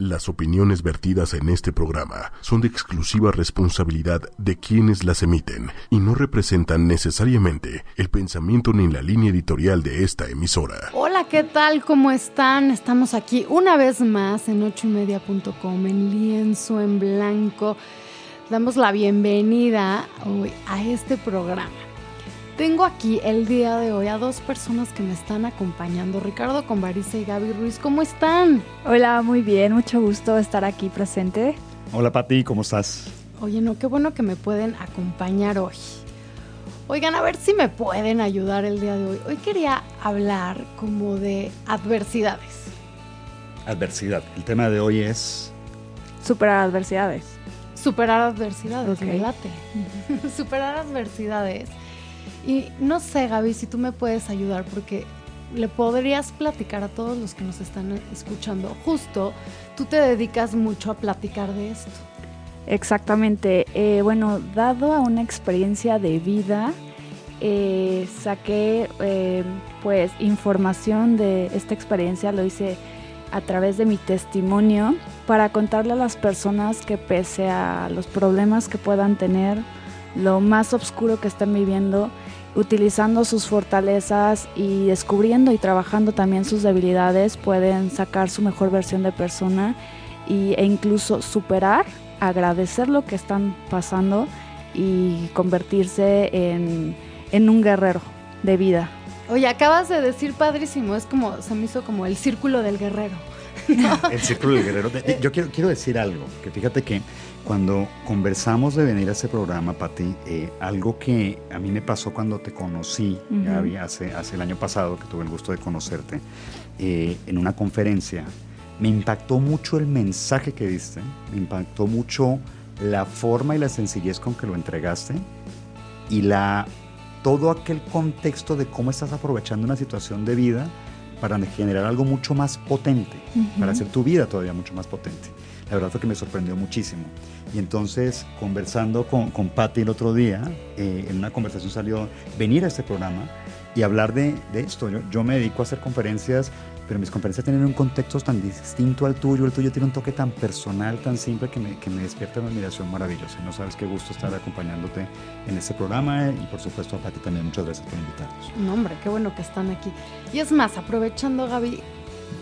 Las opiniones vertidas en este programa son de exclusiva responsabilidad de quienes las emiten y no representan necesariamente el pensamiento ni la línea editorial de esta emisora. Hola, ¿qué tal? ¿Cómo están? Estamos aquí una vez más en ochoymedia.com en lienzo en blanco. Damos la bienvenida hoy a este programa. Tengo aquí el día de hoy a dos personas que me están acompañando, Ricardo Convariza y Gaby Ruiz. ¿Cómo están? Hola, muy bien, mucho gusto estar aquí presente. Hola Pati, ¿cómo estás? Oye, no, qué bueno que me pueden acompañar hoy. Oigan, a ver si me pueden ayudar el día de hoy. Hoy quería hablar como de adversidades. Adversidad. El tema de hoy es... Superar adversidades. Superar adversidades, me late. Superar adversidades y no sé, Gaby, si tú me puedes ayudar, porque le podrías platicar a todos los que nos están escuchando. Justo, tú te dedicas mucho a platicar de esto. Exactamente. Eh, bueno, dado a una experiencia de vida, eh, saqué eh, pues información de esta experiencia, lo hice a través de mi testimonio para contarle a las personas que pese a los problemas que puedan tener, lo más oscuro que están viviendo, utilizando sus fortalezas y descubriendo y trabajando también sus debilidades, pueden sacar su mejor versión de persona y, e incluso superar, agradecer lo que están pasando y convertirse en, en un guerrero de vida. Oye, acabas de decir padrísimo, es como, se me hizo como el círculo del guerrero. El círculo del guerrero. Yo quiero, quiero decir algo, que fíjate que cuando conversamos de venir a este programa, Pati, eh, algo que a mí me pasó cuando te conocí, hace, hace el año pasado, que tuve el gusto de conocerte, eh, en una conferencia, me impactó mucho el mensaje que diste, me impactó mucho la forma y la sencillez con que lo entregaste y la, todo aquel contexto de cómo estás aprovechando una situación de vida para generar algo mucho más potente, para hacer tu vida todavía mucho más potente. La verdad fue que me sorprendió muchísimo. Y entonces, conversando con, con Patty el otro día, eh, en una conversación salió venir a este programa y hablar de, de esto. Yo, yo, me dedico a hacer conferencias, pero mis conferencias tienen un contexto tan distinto al tuyo. El tuyo tiene un toque tan personal, tan simple, que me, que me despierta una admiración maravillosa. No sabes qué gusto estar acompañándote en este programa. Y por supuesto a Patty también, muchas gracias por invitarnos. No, hombre, qué bueno que están aquí. Y es más, aprovechando, Gaby,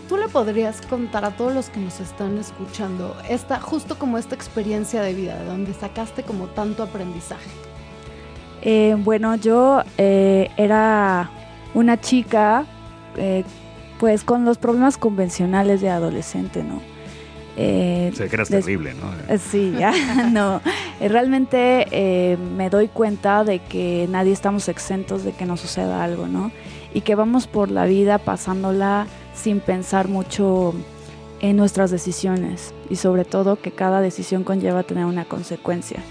tú le podrías contar a todos los que nos están escuchando esta, justo como esta experiencia de vida, de donde sacaste como tanto aprendizaje? Eh, bueno, yo eh, era una chica, eh, pues con los problemas convencionales de adolescente, ¿no? Eh, que eras terrible, ¿no? Sí, ya, no. Realmente me doy cuenta de que nadie estamos exentos de que nos suceda algo, ¿no? Y que vamos por la vida pasándola sin pensar mucho en nuestras decisiones y sobre todo que cada decisión conlleva tener una consecuencia.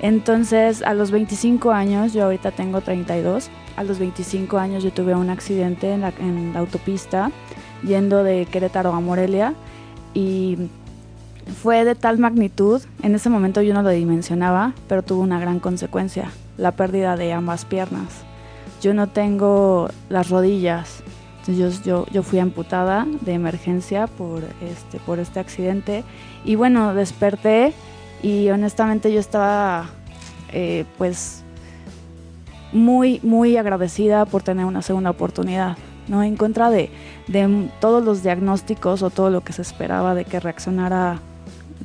Entonces, a los 25 años, yo ahorita tengo 32, a los 25 años yo tuve un accidente en la, autopista yendo de Querétaro a Morelia y fue de tal magnitud, en ese momento yo no lo dimensionaba, pero tuvo una gran consecuencia, la pérdida de ambas piernas. Yo no tengo las rodillas, yo, yo, fui amputada de emergencia por este, por este accidente y bueno, desperté y honestamente yo estaba eh, pues muy, muy agradecida por tener una segunda oportunidad, ¿no? En contra de, de todos los diagnósticos o todo lo que se esperaba de que reaccionara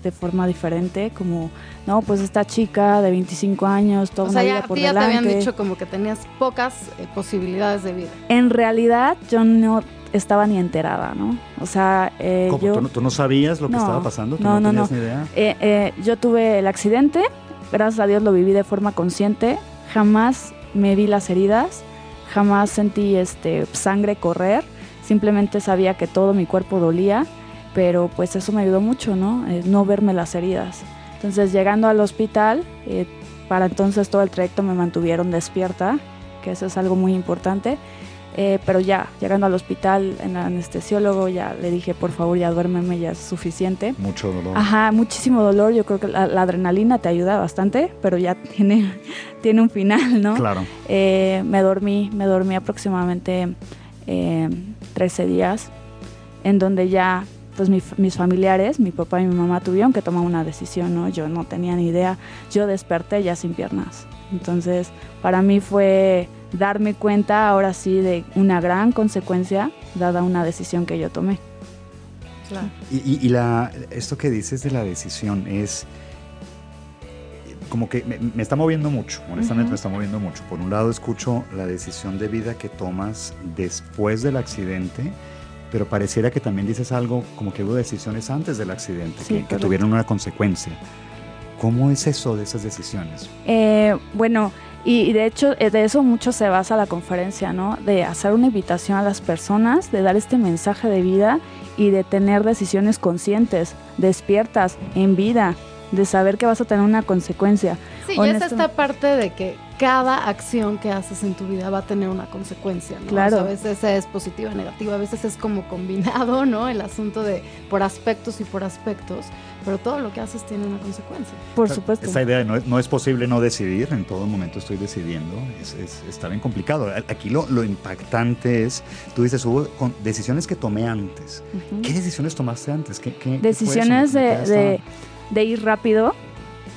de forma diferente, como, no, pues esta chica de 25 años, toda o sea, vida ya, por delante. te habían dicho como que tenías pocas eh, posibilidades de vida. En realidad, yo no estaba ni enterada, ¿no? O sea, eh, ¿Cómo? yo... ¿Tú, no, ¿Tú, no, sabías lo que no, estaba pasando? ¿Tú no, no, no, tenías ni idea? Eh, eh, yo tuve el accidente, gracias a Dios lo viví de forma consciente, jamás me vi las heridas, jamás sentí este, sangre correr, simplemente sabía que todo mi cuerpo dolía pero pues eso me ayudó mucho, ¿no? Eh, no verme las heridas. Entonces llegando al hospital, eh, para entonces todo el trayecto me mantuvieron despierta, que eso es algo muy importante. Eh, pero ya, llegando al hospital, en el anestesiólogo, ya le dije, por favor, ya duérmeme, ya es suficiente. Mucho dolor. Ajá, muchísimo dolor. Yo creo que la, la adrenalina te ayuda bastante, pero ya tiene, tiene un final, ¿no? Claro. Eh, me dormí, me dormí aproximadamente 13 días, en donde ya pues mis familiares, mi papá y mi mamá tuvieron que tomar una decisión, ¿no? Yo no tenía ni idea, yo desperté ya sin piernas. Entonces, para mí fue darme cuenta ahora sí de una gran consecuencia dada una decisión que yo tomé. Y, la, esto que dices de la decisión es como que me, está moviendo mucho, honestamente me está moviendo mucho. Por un lado escucho la decisión de vida que tomas después del accidente, pero pareciera que también dices algo como que hubo decisiones antes del accidente, que, tuvieron una consecuencia. ¿Cómo es eso de esas decisiones? Eh, bueno, y de hecho eh, de eso mucho se basa la conferencia, ¿no? De hacer una invitación a las personas, de dar este mensaje de vida y de tener decisiones conscientes, despiertas, en vida, de saber que vas a tener una consecuencia. Sí, y es esta parte de que cada acción que haces en tu vida va a tener una consecuencia, ¿no? Claro. a veces es positiva, negativa, a veces es como combinado, ¿no? El asunto de por aspectos y por aspectos, pero todo lo que haces tiene una consecuencia. Por supuesto. Esta idea de no es, no es, posible no decidir, en todo momento estoy decidiendo, es, está bien complicado. Aquí lo, lo, impactante es, tú dices, hubo decisiones que tomé antes. ¿Qué decisiones tomaste antes? ¿Qué, qué decisiones de, de, de ir rápido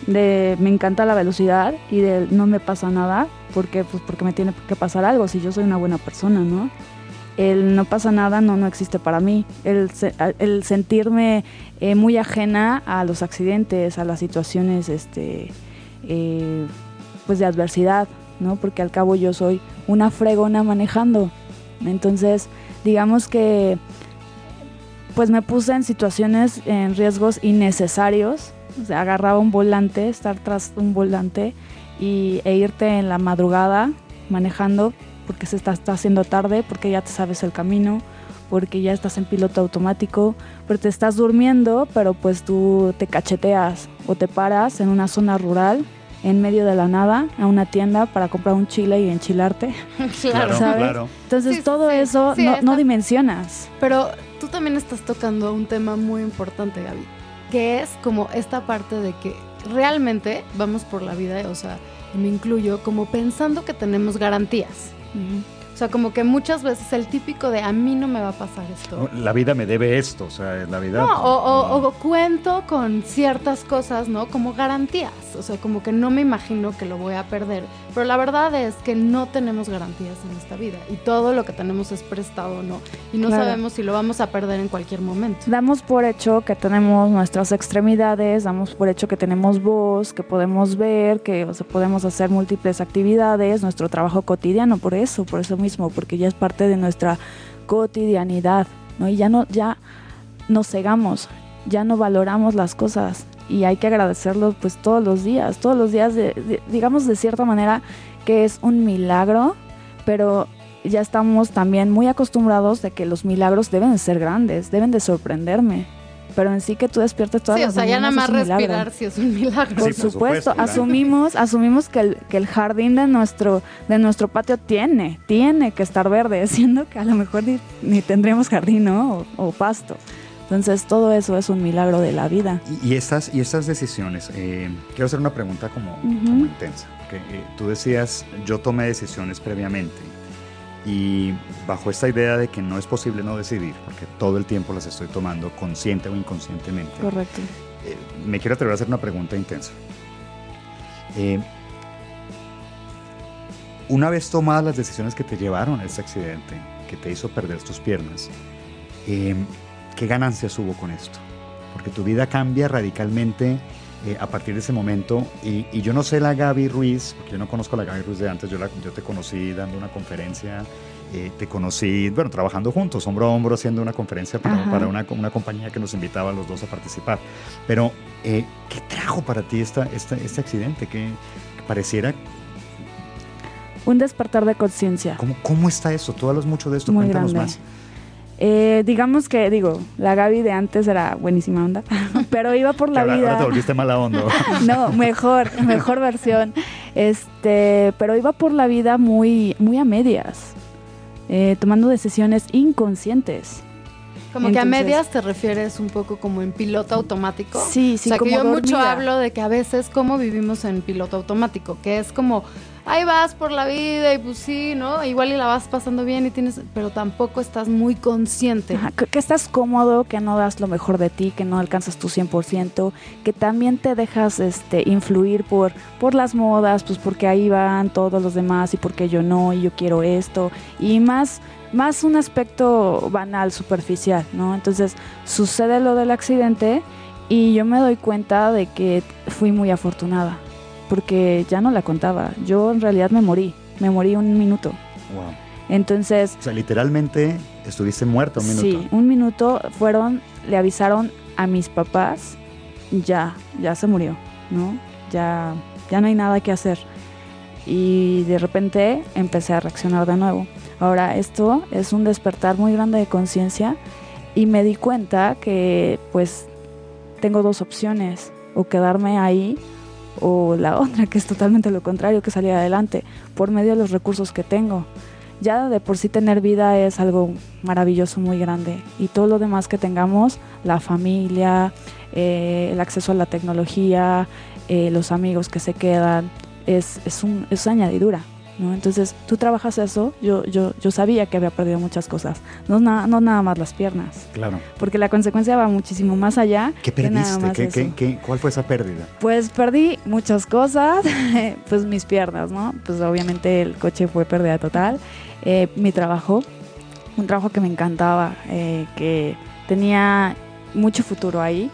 de me encanta la velocidad y de no me pasa nada porque pues porque me tiene que pasar algo si yo soy una buena persona no el no pasa nada no no existe para mí el, el sentirme eh, muy ajena a los accidentes a las situaciones este eh, pues de adversidad no porque al cabo yo soy una fregona manejando. Entonces digamos que pues me puse en situaciones en riesgos innecesarios. Agarraba un volante, estar tras un volante y, e irte en la madrugada manejando porque se está haciendo tarde, porque ya te sabes el camino, porque ya estás en piloto automático, pero te estás durmiendo, pero pues tú te cacheteas o te paras en una zona rural en medio de la nada a una tienda para comprar un chile y enchilarte. claro, Claro. Entonces todo eso no, no dimensionas. Pero tú también estás tocando un tema muy importante, Gaby que es como esta parte de que realmente vamos por la vida, o sea, me incluyo, como pensando que tenemos garantías. O sea, como que muchas veces el típico de a mí no me va a pasar esto. La vida me debe esto, o sea, la vida... No, o, cuento con ciertas cosas, ¿no? Como garantías, o sea, como que no me imagino que lo voy a perder. Pero la verdad es que no tenemos garantías en esta vida y todo lo que tenemos es prestado, ¿no? Y no sabemos si lo vamos a perder en cualquier momento. Damos por hecho que tenemos nuestras extremidades, damos por hecho que tenemos voz, que podemos ver, que o sea, podemos hacer múltiples actividades, nuestro trabajo cotidiano, por eso, por eso porque ya es parte de nuestra cotidianidad, ¿no? Y ya no, ya nos cegamos, ya no valoramos las cosas y hay que agradecerlo pues todos los días, todos los días, digamos de cierta manera que es un milagro, pero ya estamos también muy acostumbrados de que los milagros deben de ser grandes, deben de sorprenderme pero en sí que tú despiertes todas sí, las o sea, ya nada más respirar si es un milagro. Por, supuesto, asumimos, asumimos que el, que el jardín de nuestro, de nuestro patio tiene, tiene que estar verde, siendo que a lo mejor ni, tendremos jardín, ¿no? O, pasto. Entonces todo eso es un milagro de la vida. Y, estas, y estas decisiones, eh, quiero hacer una pregunta como, intensa. Que, eh, tú decías, yo tomé decisiones previamente y bajo esta idea de que no es posible no decidir, porque todo el tiempo las estoy tomando consciente o inconscientemente. Correcto. Eh, me quiero atrever a hacer una pregunta intensa. Eh, una vez tomadas las decisiones que te llevaron a este accidente, que te hizo perder tus piernas, eh, ¿qué ganancias hubo con esto? Porque tu vida cambia radicalmente a partir de ese momento. Y, yo no sé la Gaby Ruiz, porque yo no conozco a la Gaby Ruiz de antes, yo, la, yo te conocí dando una conferencia, eh, te conocí, bueno, trabajando juntos, hombro a hombro, haciendo una conferencia para, para una, una, compañía que nos invitaba a los dos a participar. Pero, eh, ¿qué trajo para ti esta, esta, este accidente? Que, pareciera un despertar de conciencia. ¿Cómo, ¿Cómo está eso? Tú hablas mucho de esto, Muy cuéntanos más. Eh, digamos que, digo, la Gaby de antes era buenísima onda, pero iba por la vida. Ahora te volviste mala onda. no, mejor, mejor versión. Este, pero iba por la vida muy, muy a medias, eh, tomando decisiones inconscientes. Como que a medias te refieres un poco como en piloto automático. Sí, sí, o sea, como que yo mucho hablo de que a veces como vivimos en piloto automático, que es como ahí vas por la vida y pues sí, ¿no? Igual y la vas pasando bien y tienes, pero tampoco estás muy consciente. Ajá, que, que estás cómodo, que no das lo mejor de ti, que no alcanzas tu 100%, que también te dejas este, influir por, por las modas, pues porque ahí van todos los demás y porque yo no, y yo quiero esto, y más, más un aspecto banal, superficial, ¿no? Entonces sucede lo del accidente y yo me doy cuenta de que fui muy afortunada, porque ya no la contaba, yo en realidad me morí, me morí un minuto. Wow. Entonces O sea, literalmente estuviste muerto un minuto. Sí, un minuto fueron, le avisaron a mis papás, ya, ya se murió, ¿no? Ya, ya no hay nada que hacer. Y de repente empecé a reaccionar de nuevo. Ahora, esto es un despertar muy grande de conciencia y me di cuenta que pues tengo dos opciones, o quedarme ahí o la otra, que es totalmente lo contrario, que salir adelante por medio de los recursos que tengo ya de por sí tener vida es algo maravilloso, muy grande. Y todo lo demás que tengamos, la familia, eh, el acceso a la tecnología, eh, los amigos que se quedan, es, es, un, es añadidura. ¿No? Entonces, tú trabajas eso, yo, yo, yo sabía que había perdido muchas cosas, no, na- no nada más las piernas, Claro. porque la consecuencia va muchísimo más allá. ¿Qué que nada perdiste? más ¿Qué, qué- qué- cuál fue esa pérdida? Pues perdí muchas cosas, pues mis piernas, ¿no? Pues obviamente el coche fue pérdida total. Eh, mi trabajo, un trabajo que me encantaba, eh, que tenía mucho futuro ahí,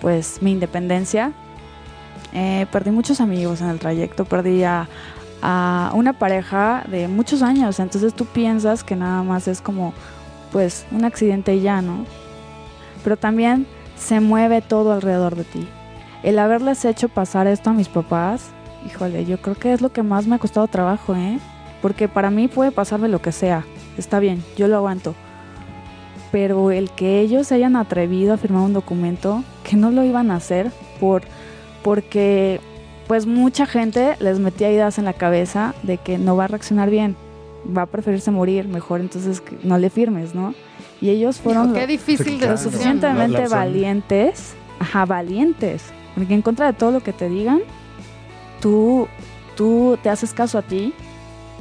pues mi independencia. Eh, perdí muchos amigos en el trayecto, perdí a, a una pareja de muchos años, entonces tú piensas que nada más es como, pues, un accidente y ya, ¿no? Pero también se mueve todo alrededor de ti el haberles hecho pasar esto a mis papás, híjole, yo creo que es lo que más me ha costado trabajo, ¿eh? Porque para mí puede pasarme lo que sea, está bien, yo lo aguanto. Pero el que ellos se hayan atrevido a firmar un documento que no lo iban a hacer por porque pues mucha gente les metía ideas en la cabeza de que no va a reaccionar bien, va a preferirse morir, mejor entonces que no le firmes, ¿no? Y ellos fueron lo- qué difícil lo suficientemente La- la opción. valientes, ajá, valientes, porque en contra de todo lo que te digan, tú, tú te haces caso a ti,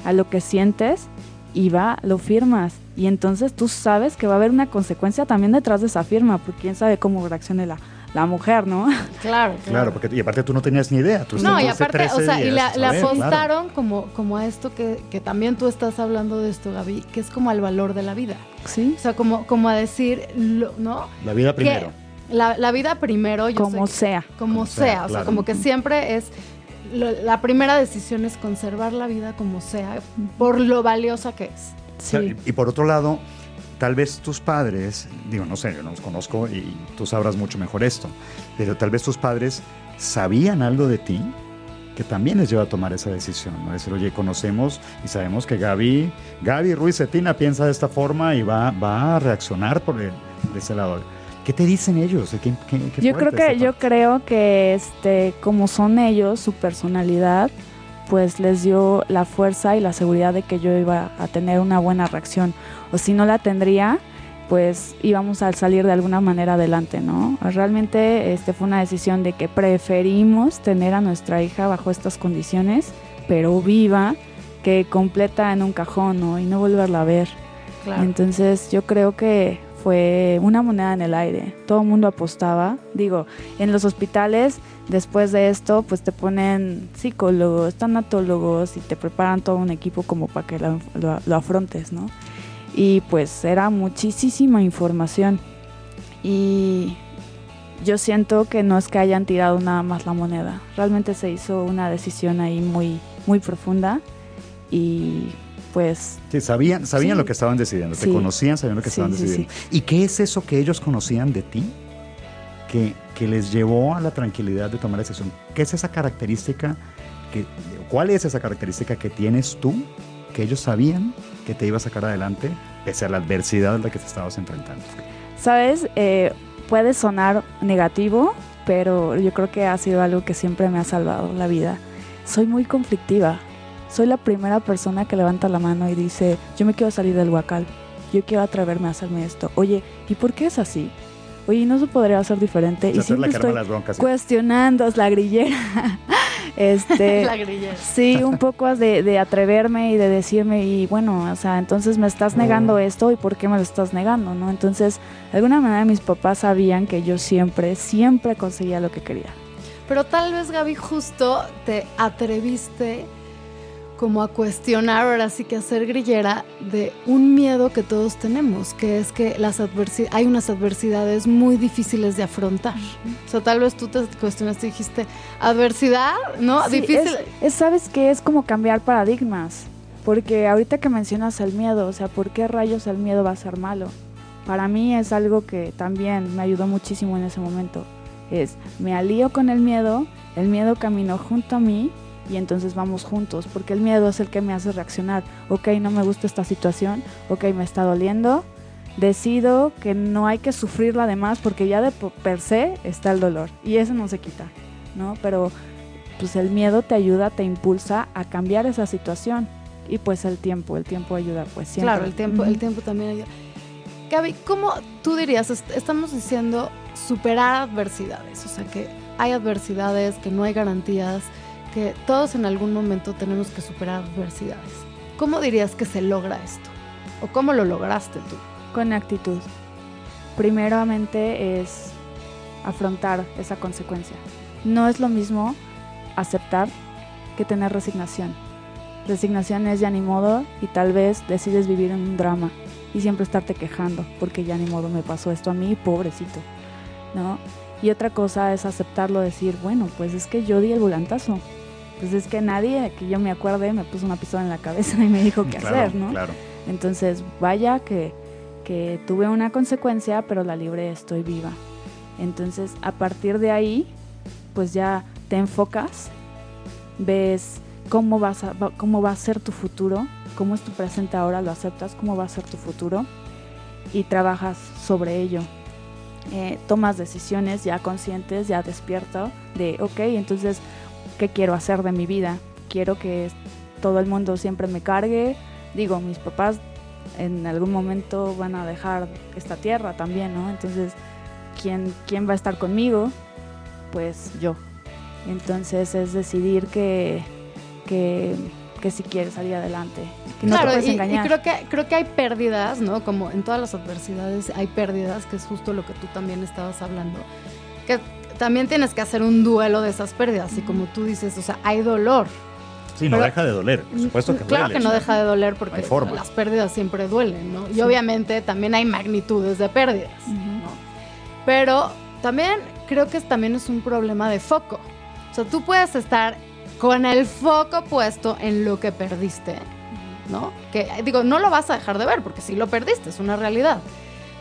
a lo que sientes y va, lo firmas. Y entonces tú sabes que va a haber una consecuencia también detrás de esa firma, porque quién sabe cómo reaccione la, la mujer, ¿no? Claro, Claro, porque y aparte tú no tenías ni idea. Tú No, y aparte, 13 o sea, y días le, claro. apostaron como, como a esto que, que también tú estás hablando de esto, Gaby, que es como al valor de la vida. Sí. O sea, como, como a decir, lo- ¿no? La vida Que primero. la, la vida primero, yo Como sé que- sea. como Como sea, sea, o sea, claro. como que siempre es lo- la primera decisión es conservar la vida como sea, por lo valiosa que es. Sí. y, y por otro lado, tal vez tus padres, digo, no sé, yo no los conozco y tú sabrás mucho mejor esto, pero tal vez tus padres sabían algo de ti que también les lleva a tomar esa decisión, ¿no? Decir, oye, conocemos y sabemos que Gaby, Gaby Ruiz Cetina piensa de esta forma y va, va a reaccionar por el- de ese lado. ¿Qué te dicen ellos? ¿Qué- qué- qué Yo creo que yo creo que este como son ellos, su personalidad, pues les dio la fuerza y la seguridad de que yo iba a tener una buena reacción. O si no la tendría, pues íbamos a salir de alguna manera adelante, ¿no? Realmente este fue una decisión de que preferimos tener a nuestra hija bajo estas condiciones, pero viva, que completa en un cajón, ¿no? Y no volverla a ver. Claro. Entonces yo creo que fue una moneda en el aire. Todo el mundo apostaba. Digo, en los hospitales, después de esto, pues te ponen psicólogos, tanatólogos y te preparan todo un equipo como para que lo, lo- lo afrontes, ¿no? Y pues era muchísima información. Y yo siento que no es que hayan tirado nada más la moneda. Realmente se hizo una decisión ahí muy, muy profunda. Y pues Sí, sabían, sabían Sí. lo que estaban decidiendo, te Sí. conocían, sabían lo que estaban sí, decidiendo. ¿Y qué es eso que ellos conocían de ti que, que les llevó a la tranquilidad de tomar esa decisión? ¿Qué es esa característica? Que, ¿Cuál es esa característica que tienes tú que ellos sabían que te iba a sacar adelante pese a la adversidad a la que te estabas enfrentando? ¿Sabes? Eh, puede sonar negativo, pero yo creo que ha sido algo que siempre me ha salvado la vida. Soy muy conflictiva. Soy la primera persona que levanta la mano y dice, yo me quiero salir del huacal. yo quiero atreverme a hacerme esto. Oye, ¿y por qué es así? Oye, ¿no se podría hacer diferente? y siempre estoy cuestionando la grillera. este, la grillera. Sí, un poco de, de, atreverme y de decirme, y bueno, o sea, entonces me estás negando esto y por qué me lo estás negando, ¿no? Entonces, de alguna manera mis papás sabían que yo siempre, siempre conseguía lo que quería. Pero tal vez, Gaby, justo te atreviste como a cuestionar, ahora sí que hacer grillera de un miedo que todos tenemos, que es que las hay unas adversidades muy difíciles de afrontar. O sea, tal vez tú te cuestionaste y dijiste, adversidad, ¿no? Difícil. Es, ¿Sabes qué? Es como cambiar paradigmas. Porque ahorita que mencionas el miedo, o sea, ¿por qué rayos el miedo va a ser malo? Para mí es algo que también me ayudó muchísimo en ese momento. Es, me alío con el miedo, el miedo caminó junto a mí y entonces vamos juntos, porque el miedo es el que me hace reaccionar. Ok, no me gusta esta situación, ok, me está doliendo, decido que no hay que sufrirla de más porque ya de per se está el dolor y eso no se quita, ¿no? Pero pues el miedo te ayuda, te impulsa a cambiar esa situación y pues el tiempo, el tiempo ayuda pues siempre. Claro, el tiempo, el tiempo también ayuda. Gaby, ¿cómo tú dirías, estamos diciendo superar adversidades, o sea que hay adversidades, que no hay garantías, que todos en algún momento tenemos que superar adversidades. ¿Cómo dirías que se logra esto? ¿O cómo lo lograste tú? Con actitud. Primeramente es afrontar esa consecuencia. No es lo mismo aceptar que tener resignación. Resignación es ya ni modo y tal vez decides vivir en un drama y siempre estarte quejando porque ya ni modo me pasó esto a mí, pobrecito, ¿no? Y otra cosa es aceptarlo, decir, bueno, pues es que yo di el volantazo, pues es que nadie que yo me acuerde me puso una pistola en la cabeza y me dijo qué hacer, ¿no? Claro. Entonces, vaya que, que tuve una consecuencia, pero la libre estoy viva. Entonces, a partir de ahí, pues ya te enfocas, ves cómo, vas a, cómo va a ser tu futuro, cómo es tu presente ahora, lo aceptas, cómo va a ser tu futuro y trabajas sobre ello. Eh, tomas decisiones ya conscientes, ya despierto, de, ok, entonces qué quiero hacer de mi vida. Quiero que todo el mundo siempre me cargue. Digo, mis papás en algún momento van a dejar esta tierra también, ¿no? Entonces, ¿quién, quién va a estar conmigo? Pues yo. Entonces es decidir que, que, que si quieres salir adelante. Que no te puedes engañar. Y creo que, creo que hay pérdidas, ¿no? Como en todas las adversidades hay pérdidas, que es justo lo que tú también estabas hablando. Que también tienes que hacer un duelo de esas pérdidas. Y como tú dices, o sea, hay dolor. Sí, no deja de doler, por supuesto que Claro que no deja de doler porque las pérdidas siempre duelen, ¿no? Y obviamente también hay magnitudes de pérdidas, ¿no? Pero también creo que también es un problema de foco. O sea, tú puedes estar con el foco puesto en lo que perdiste, ¿no? Que digo, no lo vas a dejar de ver porque sí lo perdiste, es una realidad.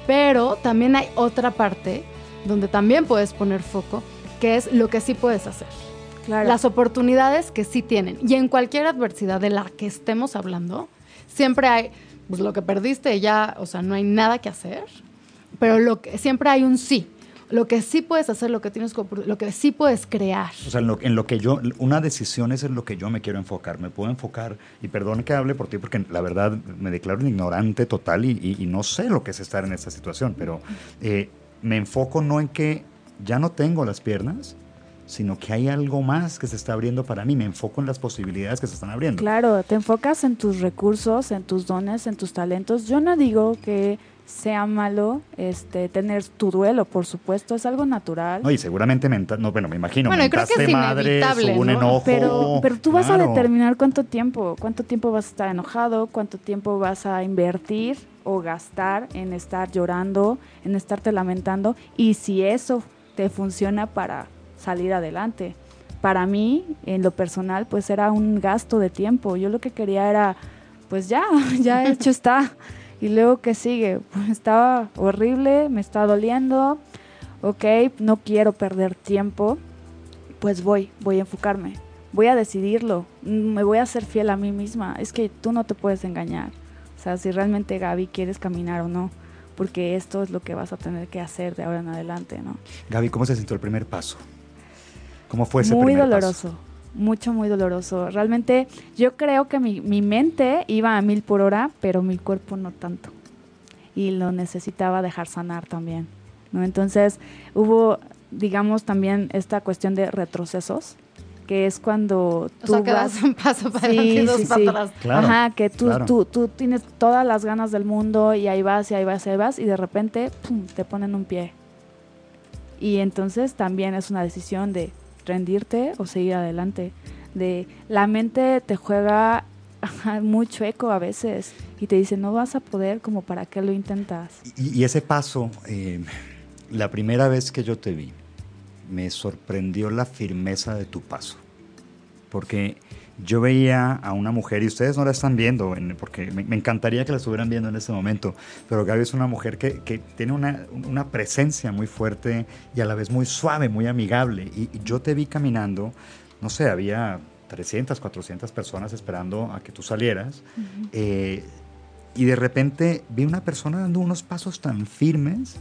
Pero también hay otra parte donde también puedes poner foco, que es lo que sí puedes hacer. Las oportunidades que sí tienen. Y en cualquier adversidad de la que estemos hablando, siempre hay, pues lo que perdiste ya, o sea, no hay nada que hacer, pero lo que, siempre hay un sí. Lo que sí puedes hacer, lo que tienes lo que sí puedes crear. O sea, en lo, que yo, una decisión es en lo que yo me quiero enfocar. Me puedo enfocar, y perdón que hable por ti, porque la verdad me declaro un ignorante total y, no sé lo que es estar en esta situación, pero eh, me enfoco no en que ya no tengo las piernas, sino que hay algo más que se está abriendo para mí. Me enfoco en las posibilidades que se están abriendo. Claro, te enfocas en tus recursos, en tus dones, en tus talentos. Yo no digo que sea malo este tener tu duelo, por supuesto, es algo natural. No, y seguramente mental, no, bueno, me imagino, bueno, creo que es madre, un enojo. Pero, pero tú vas a determinar cuánto tiempo, cuánto tiempo vas a estar enojado, cuánto tiempo vas a invertir o gastar en estar llorando, en estarte lamentando y si eso te funciona para salir adelante. Para mí, en lo personal, pues era un gasto de tiempo. Yo lo que quería era, pues ya, ya hecho está. Y luego, ¿qué sigue? Estaba horrible, me está doliendo. Ok, no quiero perder tiempo. Pues voy, voy a enfocarme. Voy a decidirlo. Me voy a ser fiel a mí misma. Es que tú no te puedes engañar sea, si realmente Gaby quieres caminar o no, porque esto es lo que vas a tener que hacer de ahora en adelante, ¿no? Gaby, ¿cómo se sintió el primer paso? ¿Cómo fue ese muy primer doloroso, paso? mucho, muy doloroso. Realmente yo creo que mi, mi mente iba a mil por hora, pero mi cuerpo no tanto. y lo necesitaba dejar sanar también. ¿no? Entonces hubo, digamos, también esta cuestión de retrocesos, que es cuando tú o sea, vas un paso para adelante y dos para atrás. Ajá, que tú, tú, tú tienes todas las ganas del mundo y ahí vas y ahí vas y ahí vas y de repente pum, te ponen un pie. Y entonces también es una decisión de rendirte o seguir adelante. De la mente te juega mucho eco a veces y te dice no vas a poder como para qué lo intentas. Y, ese paso, eh, la primera vez que yo te vi, me sorprendió la firmeza de tu paso. Porque yo veía a una mujer, y ustedes no la están viendo, porque me, encantaría que la estuvieran viendo en este momento, pero Gaby es una mujer que, que tiene una, una, presencia muy fuerte y a la vez muy suave, muy amigable. Y, yo te vi caminando, no sé, había 300, 400 personas esperando a que tú salieras. Eh, y de repente vi una persona dando unos pasos tan firmes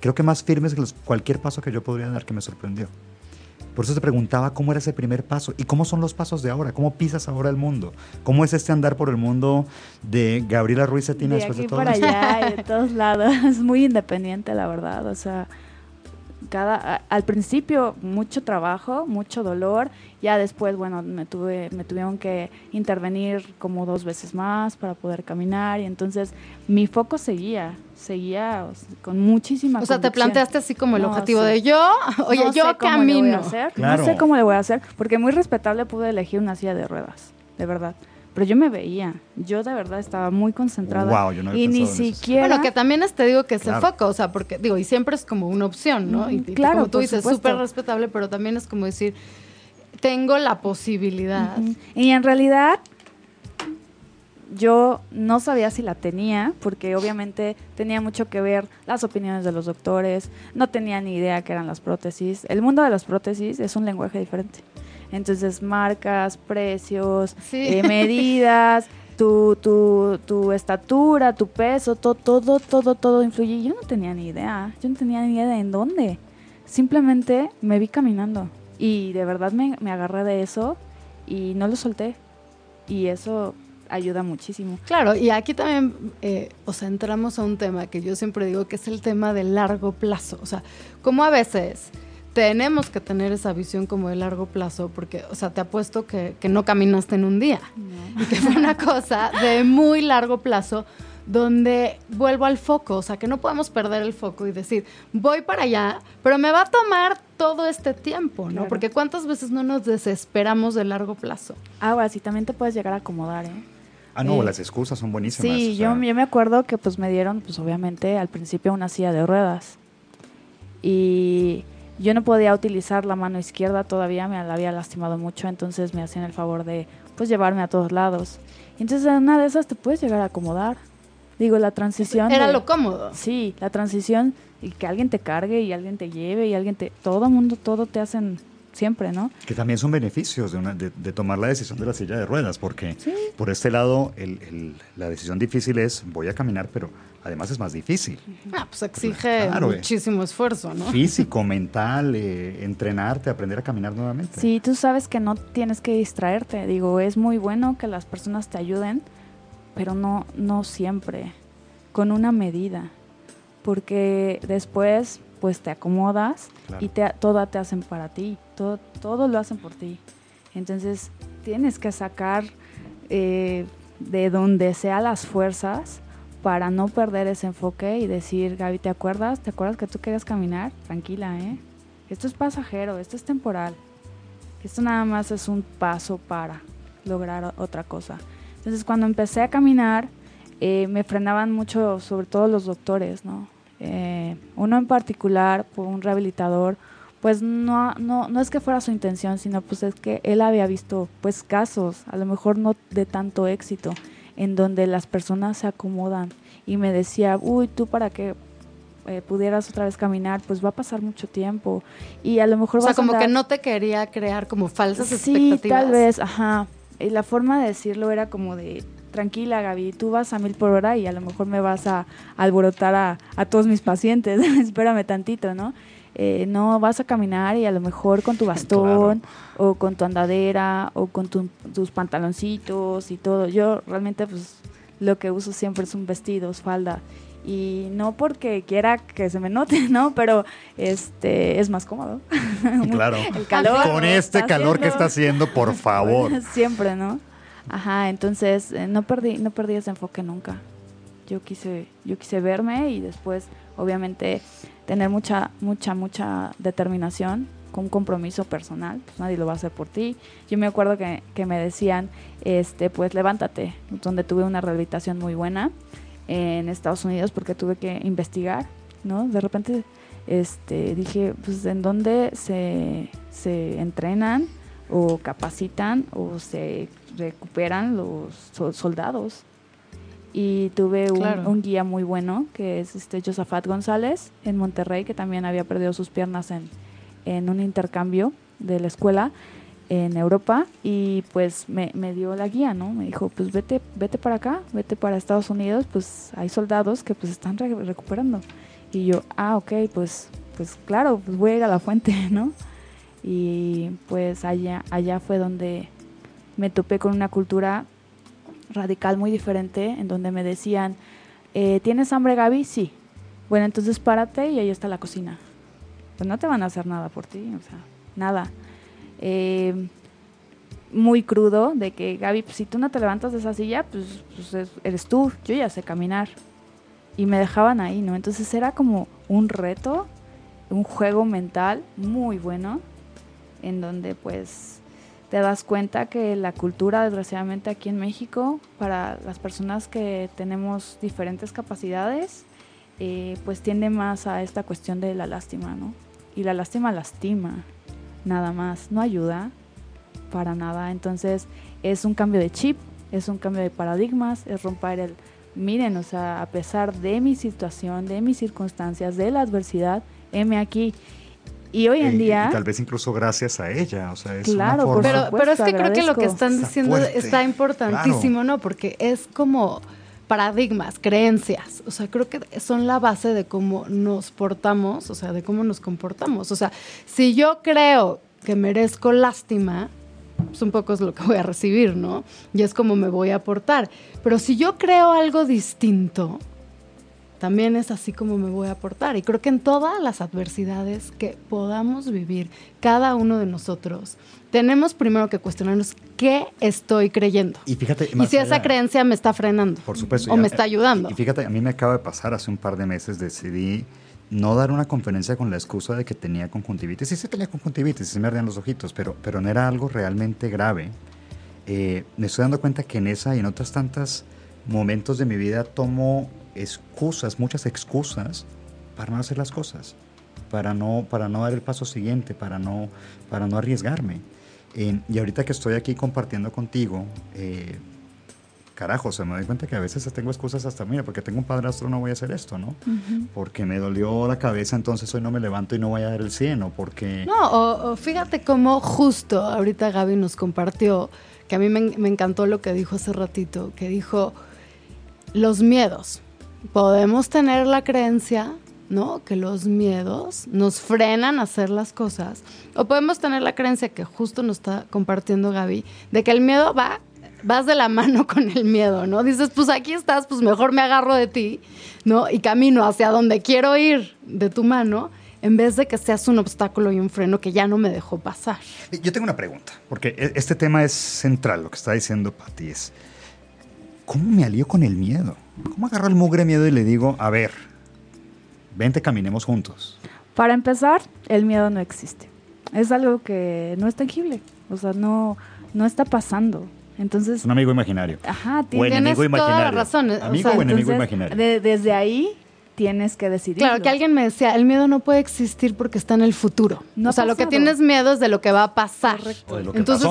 creo que más firmes que cualquier paso que yo podría dar que me sorprendió. Por eso te preguntaba cómo era ese primer paso y cómo son los pasos de ahora, cómo pisas ahora el mundo, cómo es este andar por el mundo de Gabriela Ruiz Cetina de después aquí de todo para allá y de todos lados, muy independiente la verdad, o sea, cada al principio mucho trabajo, mucho dolor, ya después bueno, me tuve me tuvieron que intervenir como dos veces más para poder caminar y entonces mi foco seguía, seguía con muchísima O sea, te planteaste así como el objetivo de yo, oye, yo camino. No sé cómo le voy a hacer, porque muy respetable pude elegir una silla de ruedas, de verdad. Pero yo me veía, yo de verdad estaba muy concentrada. y ni siquiera. Bueno, que también es, te digo que se foco, o sea, porque digo, y siempre es como una opción, ¿no? Y, claro, como tú dices, súper respetable, pero también es como decir, tengo la posibilidad. Y en realidad, yo no sabía si la tenía, porque obviamente tenía mucho que ver las opiniones de los doctores, no tenía ni idea que eran las prótesis. El mundo de las prótesis es un lenguaje diferente. Entonces, marcas, precios, eh, medidas, tu, tu, tu, estatura, tu peso, todo, todo, todo, todo influye. Yo no tenía ni idea, yo no tenía ni idea de en dónde. Simplemente me vi caminando y de verdad me, me agarré de eso y no lo solté. Y eso ayuda muchísimo. Claro, y aquí también, eh, o sea, entramos a un tema que yo siempre digo que es el tema de largo plazo. O sea, como a veces tenemos que tener esa visión como de largo plazo, porque, o sea, te apuesto que, que no caminaste en un día. Y que fue una cosa de muy largo plazo donde vuelvo al foco, o sea, que no podemos perder el foco y decir, voy para allá, pero me va a tomar todo este tiempo, ¿no? Porque cuántas veces no nos desesperamos de largo plazo. Ah, sí, también te puedes llegar a acomodar, ¿eh? Ah, no, las excusas son buenísimas. Sí, yo, yo me acuerdo que pues me dieron, pues obviamente al principio una silla de ruedas. Y yo no podía utilizar la mano izquierda todavía, me la había lastimado mucho, entonces me hacían el favor de pues llevarme a todos lados. Y entonces en una de esas te puedes llegar a acomodar. Digo, la transición. Era lo cómodo. Sí, la transición y que alguien te cargue y alguien te lleve y alguien te. Todo mundo, todo te hacen siempre, ¿no? Que también son beneficios de, una, de, tomar la decisión de la silla de ruedas, porque por este lado el, la decisión difícil es voy a caminar, pero además es más difícil. Ah, pues exige eh. muchísimo esfuerzo, ¿no? Físico, mental, eh, entrenarte, aprender a caminar nuevamente. Sí, tú sabes que no tienes que distraerte. Digo, es muy bueno que las personas te ayuden, pero no, no siempre, con una medida. Porque después pues te acomodas y te, todo te hacen para ti, todo, todo lo hacen por ti. Entonces tienes que sacar eh, de donde sea las fuerzas para no perder ese enfoque y decir, Gaby, ¿te acuerdas? ¿Te acuerdas que tú querías caminar? Tranquila, ¿eh? Esto es pasajero, esto es temporal. Esto nada más es un paso para lograr otra cosa. Entonces cuando empecé a caminar, eh, me frenaban mucho, sobre todo los doctores, ¿no? Eh, uno en particular, un rehabilitador, pues no, no, no es que fuera su intención, sino pues es que él había visto pues casos, a lo mejor no de tanto éxito, en donde las personas se acomodan y me decía, uy, tú para que eh, pudieras otra vez caminar, pues va a pasar mucho tiempo y a lo mejor... O sea, como que no te quería crear como falsas expectativas. Sí, tal vez, ajá. Y la forma de decirlo era como de, tranquila Gaby, tú vas a mil por hora y a lo mejor me vas a, alborotar a, todos mis pacientes, espérame tantito, ¿no? Eh, no vas a caminar y a lo mejor con tu bastón o con tu andadera o con tus pantaloncitos y todo. Yo realmente pues lo que uso siempre es un vestido, falda y no porque quiera que se me note, ¿no? Pero este es más cómodo. Claro. El calor. Con este calor que está haciendo, por favor. Siempre, ¿no? Ajá, entonces eh, no perdí no perdí ese enfoque nunca. Yo quise yo quise verme y después obviamente tener mucha mucha mucha determinación con un compromiso personal, pues nadie lo va a hacer por ti. Yo me acuerdo que, que me decían, este, pues levántate, donde tuve una rehabilitación muy buena en Estados Unidos porque tuve que investigar, ¿no? De repente este, dije, pues en dónde se, se entrenan o capacitan o se recuperan los soldados. Y tuve un, guía muy bueno, que es este Josafat González, en Monterrey, que también había perdido sus piernas en, en un intercambio de la escuela en Europa y pues me, me, dio la guía, ¿no? Me dijo, pues vete, vete para acá, vete para Estados Unidos, pues hay soldados que pues están recuperando. Y yo, ah, ok, pues, pues claro, pues voy a ir a la fuente, ¿no? Y pues allá, allá fue donde me topé con una cultura radical muy diferente, en donde me decían, eh, ¿tienes hambre Gaby? Sí. Bueno, entonces párate y ahí está la cocina. Pues no te van a hacer nada por ti, o sea, nada eh, muy crudo de que Gaby, pues, si tú no te levantas de esa silla, pues, pues eres tú, yo ya sé caminar. Y me dejaban ahí, ¿no? Entonces era como un reto, un juego mental muy bueno, en donde pues te das cuenta que la cultura, desgraciadamente aquí en México, para las personas que tenemos diferentes capacidades, eh, pues tiende más a esta cuestión de la lástima, ¿no? Y la lástima lastima nada más, no ayuda para nada. Entonces es un cambio de chip, es un cambio de paradigmas, es romper el, miren, o sea, a pesar de mi situación, de mis circunstancias, de la adversidad, heme aquí. Y hoy en día... tal vez incluso gracias a ella, o sea, es claro, una pero, pero es que creo que lo que están diciendo está importantísimo, ¿no? Porque es como paradigmas, creencias. O sea, creo que son la base de cómo nos portamos, o sea, de cómo nos comportamos. O sea, si yo creo que merezco lástima, pues un poco es lo que voy a recibir, ¿no? Y es como me voy a portar. Pero si yo creo algo distinto, también es así como me voy a portar. Y creo que en todas las adversidades que podamos vivir, cada uno de nosotros, tenemos primero que cuestionarnos qué estoy creyendo. Y fíjate, y si esa creencia me está frenando. Por supuesto. O me está ayudando. Y fíjate, a mí me acaba de pasar hace un par de meses, decidí no dar una conferencia con la excusa de que tenía conjuntivitis. Sí, sí tenía conjuntivitis, sí me ardían los ojitos, pero, pero no era algo realmente grave. Eh, me estoy dando cuenta que en esa y en otras tantas momentos de mi vida tomo excusas, muchas excusas para no hacer las cosas, para no, para no dar el paso siguiente, para no, para no arriesgarme. Eh, y ahorita que estoy aquí compartiendo contigo, eh, carajo, se me doy cuenta que a veces tengo excusas hasta, mira, porque tengo un padrastro no voy a hacer esto, ¿no? Porque me dolió la cabeza, entonces hoy no me levanto y no voy a dar el 100, o porque... No, o, fíjate cómo justo ahorita Gaby nos compartió, que a mí me, me encantó lo que dijo hace ratito, que dijo, los miedos. Podemos tener la creencia ¿no? Que los miedos nos frenan a hacer las cosas. O podemos tener la creencia que justo nos está compartiendo Gaby, de que el miedo va, vas de la mano con el miedo, ¿no? Dices, pues aquí estás, pues mejor me agarro de ti, ¿no? Y camino hacia donde quiero ir de tu mano, en vez de que seas un obstáculo y un freno que ya no me dejó pasar. Yo tengo una pregunta, porque e, este tema es central, lo que está diciendo Pati es, ¿cómo me alío con el miedo? ¿Cómo agarro el mugre miedo y le digo, a ver, Vente, caminemos juntos. Para empezar, el miedo no existe. Es algo que no es tangible. O sea, no, no está pasando. Entonces. un amigo imaginario. Ajá, tienes toda la razón. Amigo o, enemigo imaginario. desde ahí tienes que decidir. Claro, que alguien me decía, el miedo no puede existir porque está en el futuro. o sea, lo que tienes miedo es de lo que va a pasar. entonces,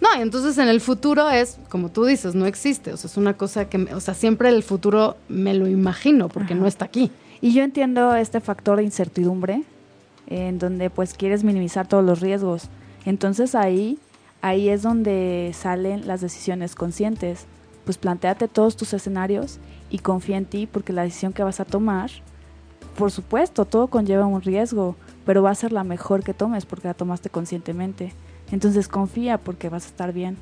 no, entonces en el futuro es, como tú dices, no existe. O sea, es una cosa que, o sea, siempre el futuro me lo imagino porque no está aquí. Y yo entiendo este factor de incertidumbre en donde pues quieres minimizar todos los riesgos. Entonces ahí, ahí es donde salen las decisiones conscientes. Pues planteate todos tus escenarios y confía en ti porque la decisión que vas a tomar, por supuesto, todo conlleva un riesgo, pero va a ser la mejor que tomes porque la tomaste conscientemente. Entonces confía porque vas a estar bien.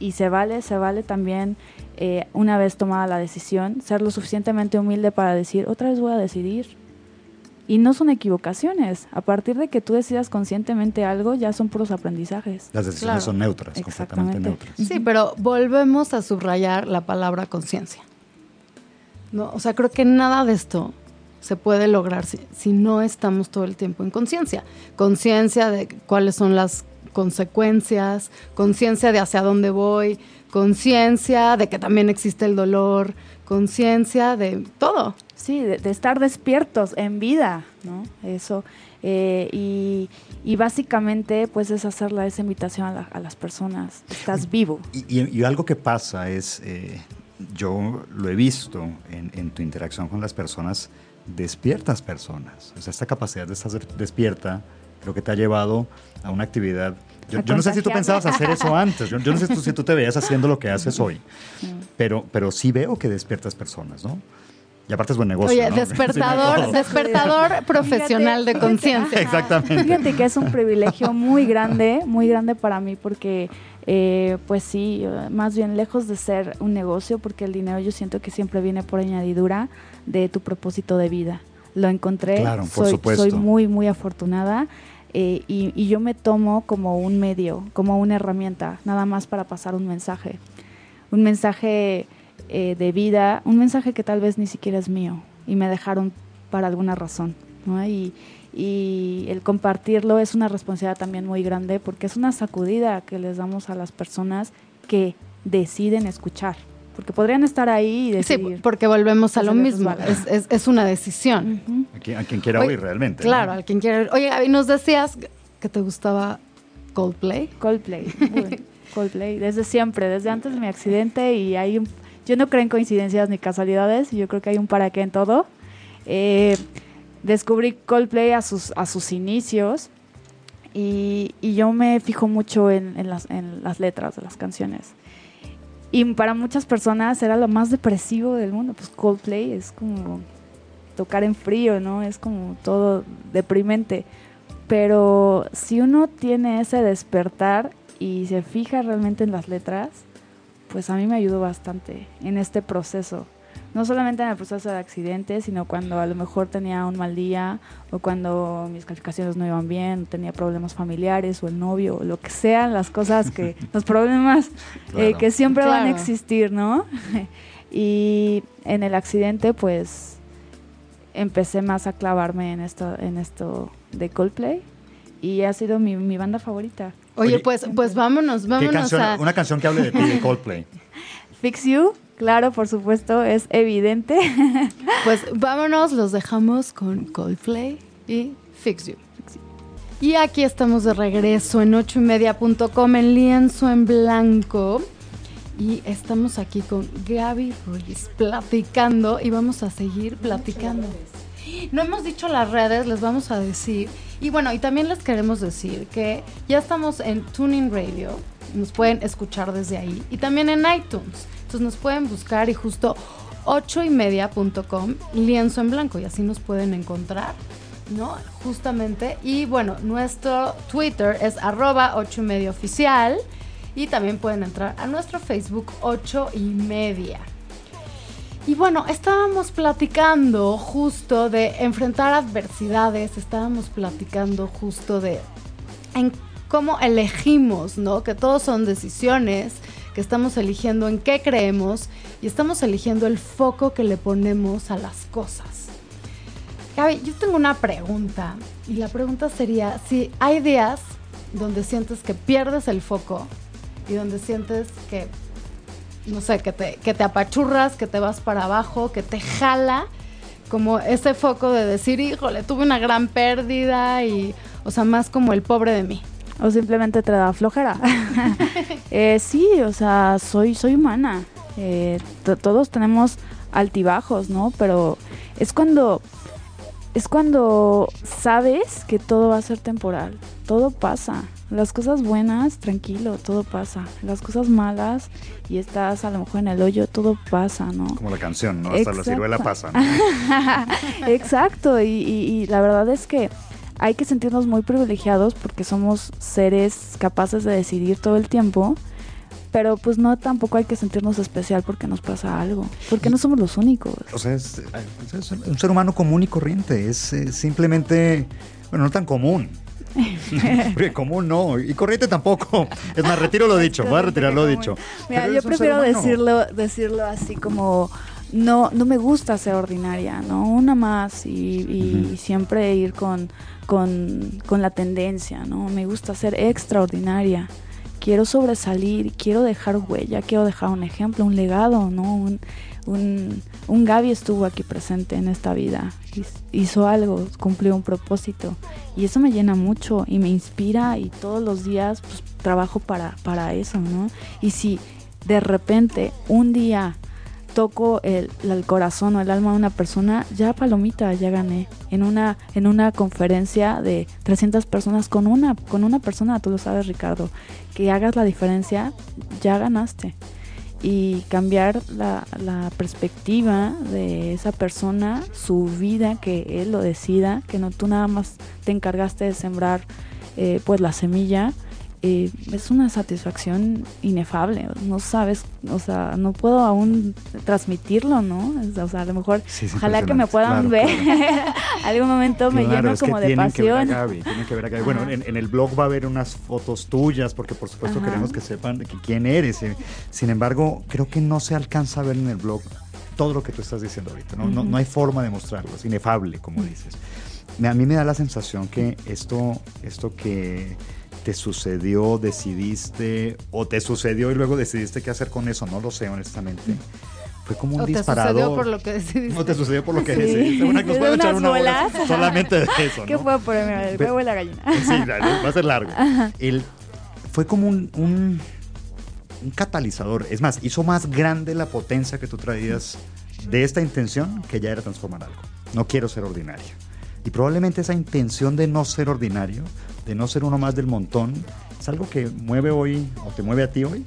y se vale, se vale también eh, una vez tomada la decisión, ser lo suficientemente humilde para decir, otra vez voy a decidir. Y no son equivocaciones. A partir de que tú decidas conscientemente algo, ya son puros aprendizajes. Las decisiones son neutras, completamente neutras. Sí, pero volvemos a subrayar la palabra conciencia. ¿No? O sea, creo que nada de esto se puede lograr si, si no estamos todo el tiempo en conciencia. Conciencia de cuáles son las consecuencias, conciencia de hacia dónde voy, conciencia de que también existe el dolor, conciencia de todo. Sí, de, estar despiertos en vida, ¿no? Eso. Eh, y, y, básicamente, pues es hacerle esa invitación a, a las personas. Estás vivo. Y, y, algo que pasa es, eh, yo lo he visto en, en, tu interacción con las personas, despiertas personas. O sea, esta capacidad de estar despierta, lo que te ha llevado a una actividad. Yo, no sé si tú pensabas hacer eso antes, yo, no sé si tú te veías haciendo lo que haces hoy, pero, pero sí veo que despiertas personas, ¿no? Y aparte es buen negocio. Oye, despertador, despertador profesional de conciencia. Exactamente. Fíjate que es un privilegio muy grande, muy grande para mí porque, eh, pues sí, más bien lejos de ser un negocio, porque el dinero yo siento que siempre viene por añadidura de tu propósito de vida. Lo encontré, claro, por soy, supuesto. soy muy, muy afortunada eh, y, yo me tomo como un medio, como una herramienta, nada más para pasar un mensaje. Un mensaje eh, de vida, un mensaje que tal vez ni siquiera es mío y me dejaron para alguna razón. Y, y el compartirlo es una responsabilidad también muy grande porque es una sacudida que les damos a las personas que deciden escuchar porque podrían estar ahí y decidir. Sí, porque volvemos a lo mismo, es, es, es, una decisión. a, quien, quiera oír realmente. Claro, a quien quiera Oye, Gaby, nos decías que te gustaba Coldplay. Coldplay, Coldplay, desde siempre, desde antes de mi accidente y hay un, yo no creo en coincidencias ni casualidades, yo creo que hay un para qué en todo. Eh, descubrí Coldplay a sus, a sus inicios y, y yo me fijo mucho en, en, las, en las letras de las canciones. Y para muchas personas era lo más depresivo del mundo. Pues Coldplay es como tocar en frío, ¿no? Es como todo deprimente. Pero si uno tiene ese despertar y se fija realmente en las letras, pues a mí me ayudó bastante en este proceso no solamente en el proceso de accidente, sino cuando a lo mejor tenía un mal día o cuando mis calificaciones no iban bien, tenía problemas familiares o el novio, o lo que sean las cosas que, los problemas eh, que siempre van a existir, ¿no? y en el accidente, pues empecé más a clavarme en esto, en esto de Coldplay y ha sido mi, mi banda favorita. Oye, pues, pues vámonos, vámonos a... Una canción que hable de ti de Coldplay. Fix You Claro, por supuesto, es evidente. Pues vámonos, los dejamos con Coldplay y Fix You. Y aquí estamos de regreso en ochoymedia.com en lienzo en blanco. Y estamos aquí con Gaby Ruiz platicando y vamos a seguir platicando. No hemos dicho las redes, les vamos a decir. Y bueno, y también les queremos decir que ya estamos en Tuning Radio, nos pueden escuchar desde ahí, y también en iTunes nos pueden buscar y justo 8ymedia.com, lienzo en blanco, y así nos pueden encontrar. ¿no? Justamente. Y bueno, nuestro Twitter es arroba 8 y media oficial. Y también pueden entrar a nuestro Facebook 8 y media. Y bueno, estábamos platicando justo de enfrentar adversidades, estábamos platicando justo de en cómo elegimos, ¿no? Que todos son decisiones, que estamos eligiendo en qué creemos y estamos eligiendo el foco que le ponemos a las cosas. Gaby, yo tengo una pregunta y la pregunta sería si hay días donde sientes que pierdes el foco y donde sientes que, no sé, que te, que te apachurras, que te vas para abajo, que te jala, como ese foco de decir, híjole, tuve una gran pérdida y, o sea, más como el pobre de mí o simplemente te da flojera. eh, sí, o sea, soy, soy humana. Eh, todos tenemos altibajos, ¿no? Pero es cuando es cuando sabes que todo va a ser temporal, todo pasa. Las cosas buenas, tranquilo, todo pasa. Las cosas malas y estás a lo mejor en el hoyo, todo pasa, ¿no? Como la canción, ¿no? Hasta la ciruela pasa. Exacto, y, y la verdad es que hay que sentirnos muy privilegiados porque somos seres capaces de decidir todo el tiempo, pero pues no tampoco hay que sentirnos especial porque nos pasa algo, porque no somos los únicos. O sea, es, es un ser humano común y corriente, es eh, simplemente, bueno, no tan común, Porque común no, y corriente tampoco. Es más, retiro lo dicho, voy a retirar lo dicho. Mira, yo prefiero decirlo, decirlo así como no, no me gusta ser ordinaria, ¿no? Una más y, siempre ir con, con, con, la tendencia, ¿no? Me gusta ser extraordinaria. Quiero sobresalir, quiero dejar huella, quiero dejar un ejemplo, un legado, ¿no? Un, un, un Gaby estuvo aquí presente en esta vida, hizo algo, cumplió un propósito y eso me llena mucho y me inspira y todos los días pues, trabajo para, para eso, ¿no? Y si de repente un día toco el, corazón o el alma de una persona, ya palomita, ya gané. En una, en una conferencia de 300 personas con una, con una persona, tú lo sabes Ricardo, que hagas la diferencia, ya ganaste y cambiar la, la, perspectiva de esa persona, su vida, que él lo decida, que no tú nada más te encargaste de sembrar eh, pues la semilla, eh, es una satisfacción inefable. No sabes, o sea, no puedo aún transmitirlo, ¿no? O sea, a lo mejor, ojalá que me puedan ver. Algún momento me lleno como de pasión. Que ver a Gaby. Bueno, en, el blog va a haber unas fotos tuyas, porque por supuesto queremos que sepan que quién eres. Eh. Sin embargo, creo que no se alcanza a ver en el blog todo lo que tú estás diciendo ahorita. No, no, no hay forma de mostrarlo, es inefable, como dices. A mí me da la sensación que esto, esto que te sucedió, decidiste, o te sucedió y luego decidiste qué hacer con eso, no lo sé honestamente. Fue como un o disparador. te sucedió por lo que decidiste. No te sucedió por lo que decidiste. Una, nos puede echar una bola solamente de eso, ¿Qué fue por el huevo y la gallina? Sí, va a ser largo. El, fue como un, un, un catalizador. Es más, hizo más grande la potencia que tú traías de esta intención que ya era transformar algo. No quiero ser ordinario. Y probablemente esa intención de no ser ordinario de no ser uno más del montón, es algo que mueve hoy o te mueve a ti hoy.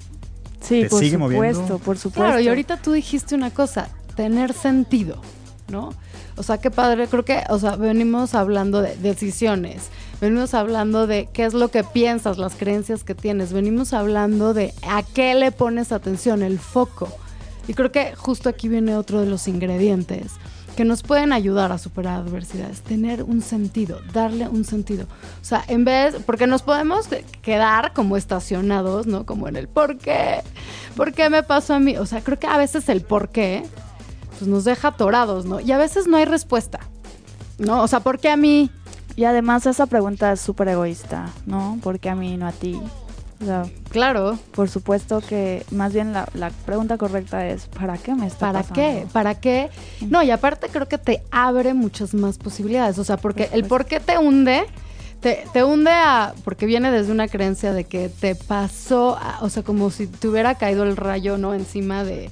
Sí, por supuesto, por supuesto. Claro, y ahorita tú dijiste una cosa, tener sentido, ¿no? O sea, qué padre, creo que, o sea, venimos hablando de decisiones, venimos hablando de qué es lo que piensas, las creencias que tienes, venimos hablando de a qué le pones atención, el foco. Y creo que justo aquí viene otro de los ingredientes que nos pueden ayudar a superar adversidades, tener un sentido, darle un sentido. O sea, en vez, porque nos podemos quedar como estacionados, ¿no? Como en el por qué, por qué me pasó a mí. O sea, creo que a veces el por qué, pues nos deja atorados, ¿no? Y a veces no hay respuesta, ¿no? O sea, ¿por qué a mí? Y además esa pregunta es súper egoísta, ¿no? ¿Por qué a mí, no a ti? Claro. Por supuesto que más bien la, pregunta correcta es, ¿para qué me está ¿Para qué? ¿Para qué? No, y aparte creo que te abre muchas más posibilidades. O sea, porque el por qué te hunde, te, te, hunde a, porque viene desde una creencia de que te pasó, o sea, como si te hubiera caído el rayo, ¿no? Encima de,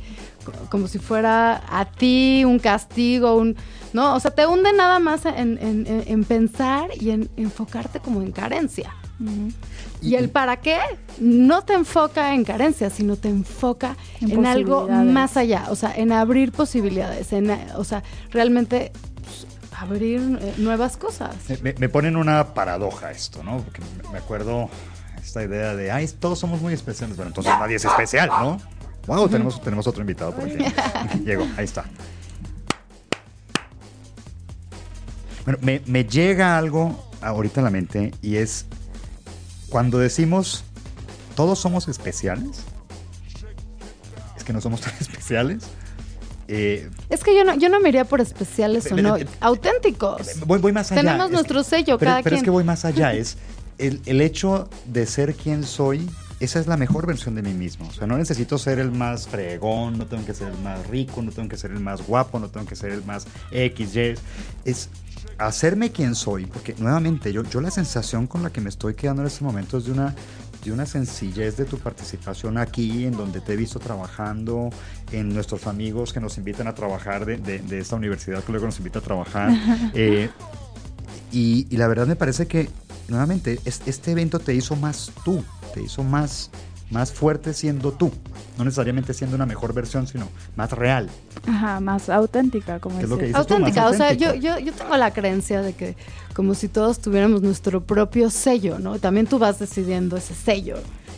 como si fuera a ti un castigo, un, ¿no? O sea, te hunde nada más en, en, en pensar y en enfocarte como en carencia. Y el para qué no te enfoca en carencias, sino te enfoca en, algo más allá, o sea, en abrir posibilidades, en, o sea, realmente pues, abrir eh, nuevas cosas. Me, ponen una paradoja esto, ¿no? Porque me acuerdo esta idea de, ay, todos somos muy especiales, pero entonces nadie es especial, ¿no? Wow, tenemos, tenemos otro invitado por aquí. Llegó, ahí está. Bueno, me, me llega algo ahorita a la mente y es cuando decimos todos somos especiales, es que no somos tan especiales. Eh, es que yo no, yo no me iría por especiales o no, auténticos. Voy, más allá. Tenemos nuestro sello, pero, cada pero es que voy más allá, es el, el, hecho de ser quien soy, esa es la mejor versión de mí mismo. O sea, no necesito ser el más fregón, no tengo que ser el más rico, no tengo que ser el más guapo, no tengo que ser el más X, Y. Es hacerme quien soy, porque nuevamente yo, yo la sensación con la que me estoy quedando en este momento es de una, de una sencillez de tu participación aquí, en donde te he visto trabajando, en nuestros amigos que nos invitan a trabajar de, de, esta universidad que luego nos invita a trabajar. Eh, y, y, la verdad me parece que, nuevamente, este evento te hizo más tú, te hizo más más fuerte siendo tú, no necesariamente siendo una mejor versión, sino más real. Ajá, más auténtica, como es lo que Auténtica, o sea, yo, yo, yo tengo la creencia de que como si todos tuviéramos nuestro propio sello, ¿no? También tú vas decidiendo ese sello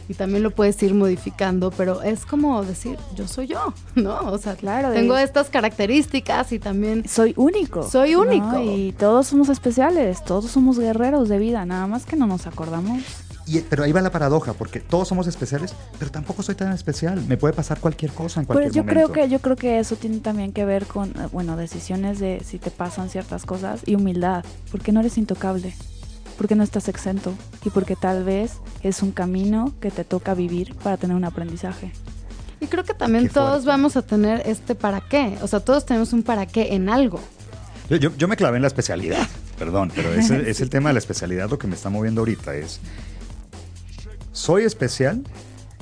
y también lo puedes ir modificando, pero es como decir, yo soy yo, ¿no? O sea, Claro, tengo estas características y también Soy único. Soy ¿no? único. Y todos somos especiales, todos somos guerreros de vida, nada más que no nos acordamos. Y- pero ahí va la paradoja, porque todos somos especiales, pero tampoco soy tan especial. Me puede pasar cualquier cosa en cualquier Pues yo momento. creo que yo creo que eso tiene también que ver con eh, bueno, decisiones de si te pasan ciertas cosas y humildad, porque no eres intocable, porque no estás exento y porque tal vez es un camino que te toca vivir para tener un aprendizaje. Y creo que también todos vamos a tener este para qué. O sea, todos tenemos un para qué en algo. Yo, yo- yo me clavé en la especialidad, perdón, pero ese es el tema de la especialidad lo que me está moviendo ahorita. Es, soy especial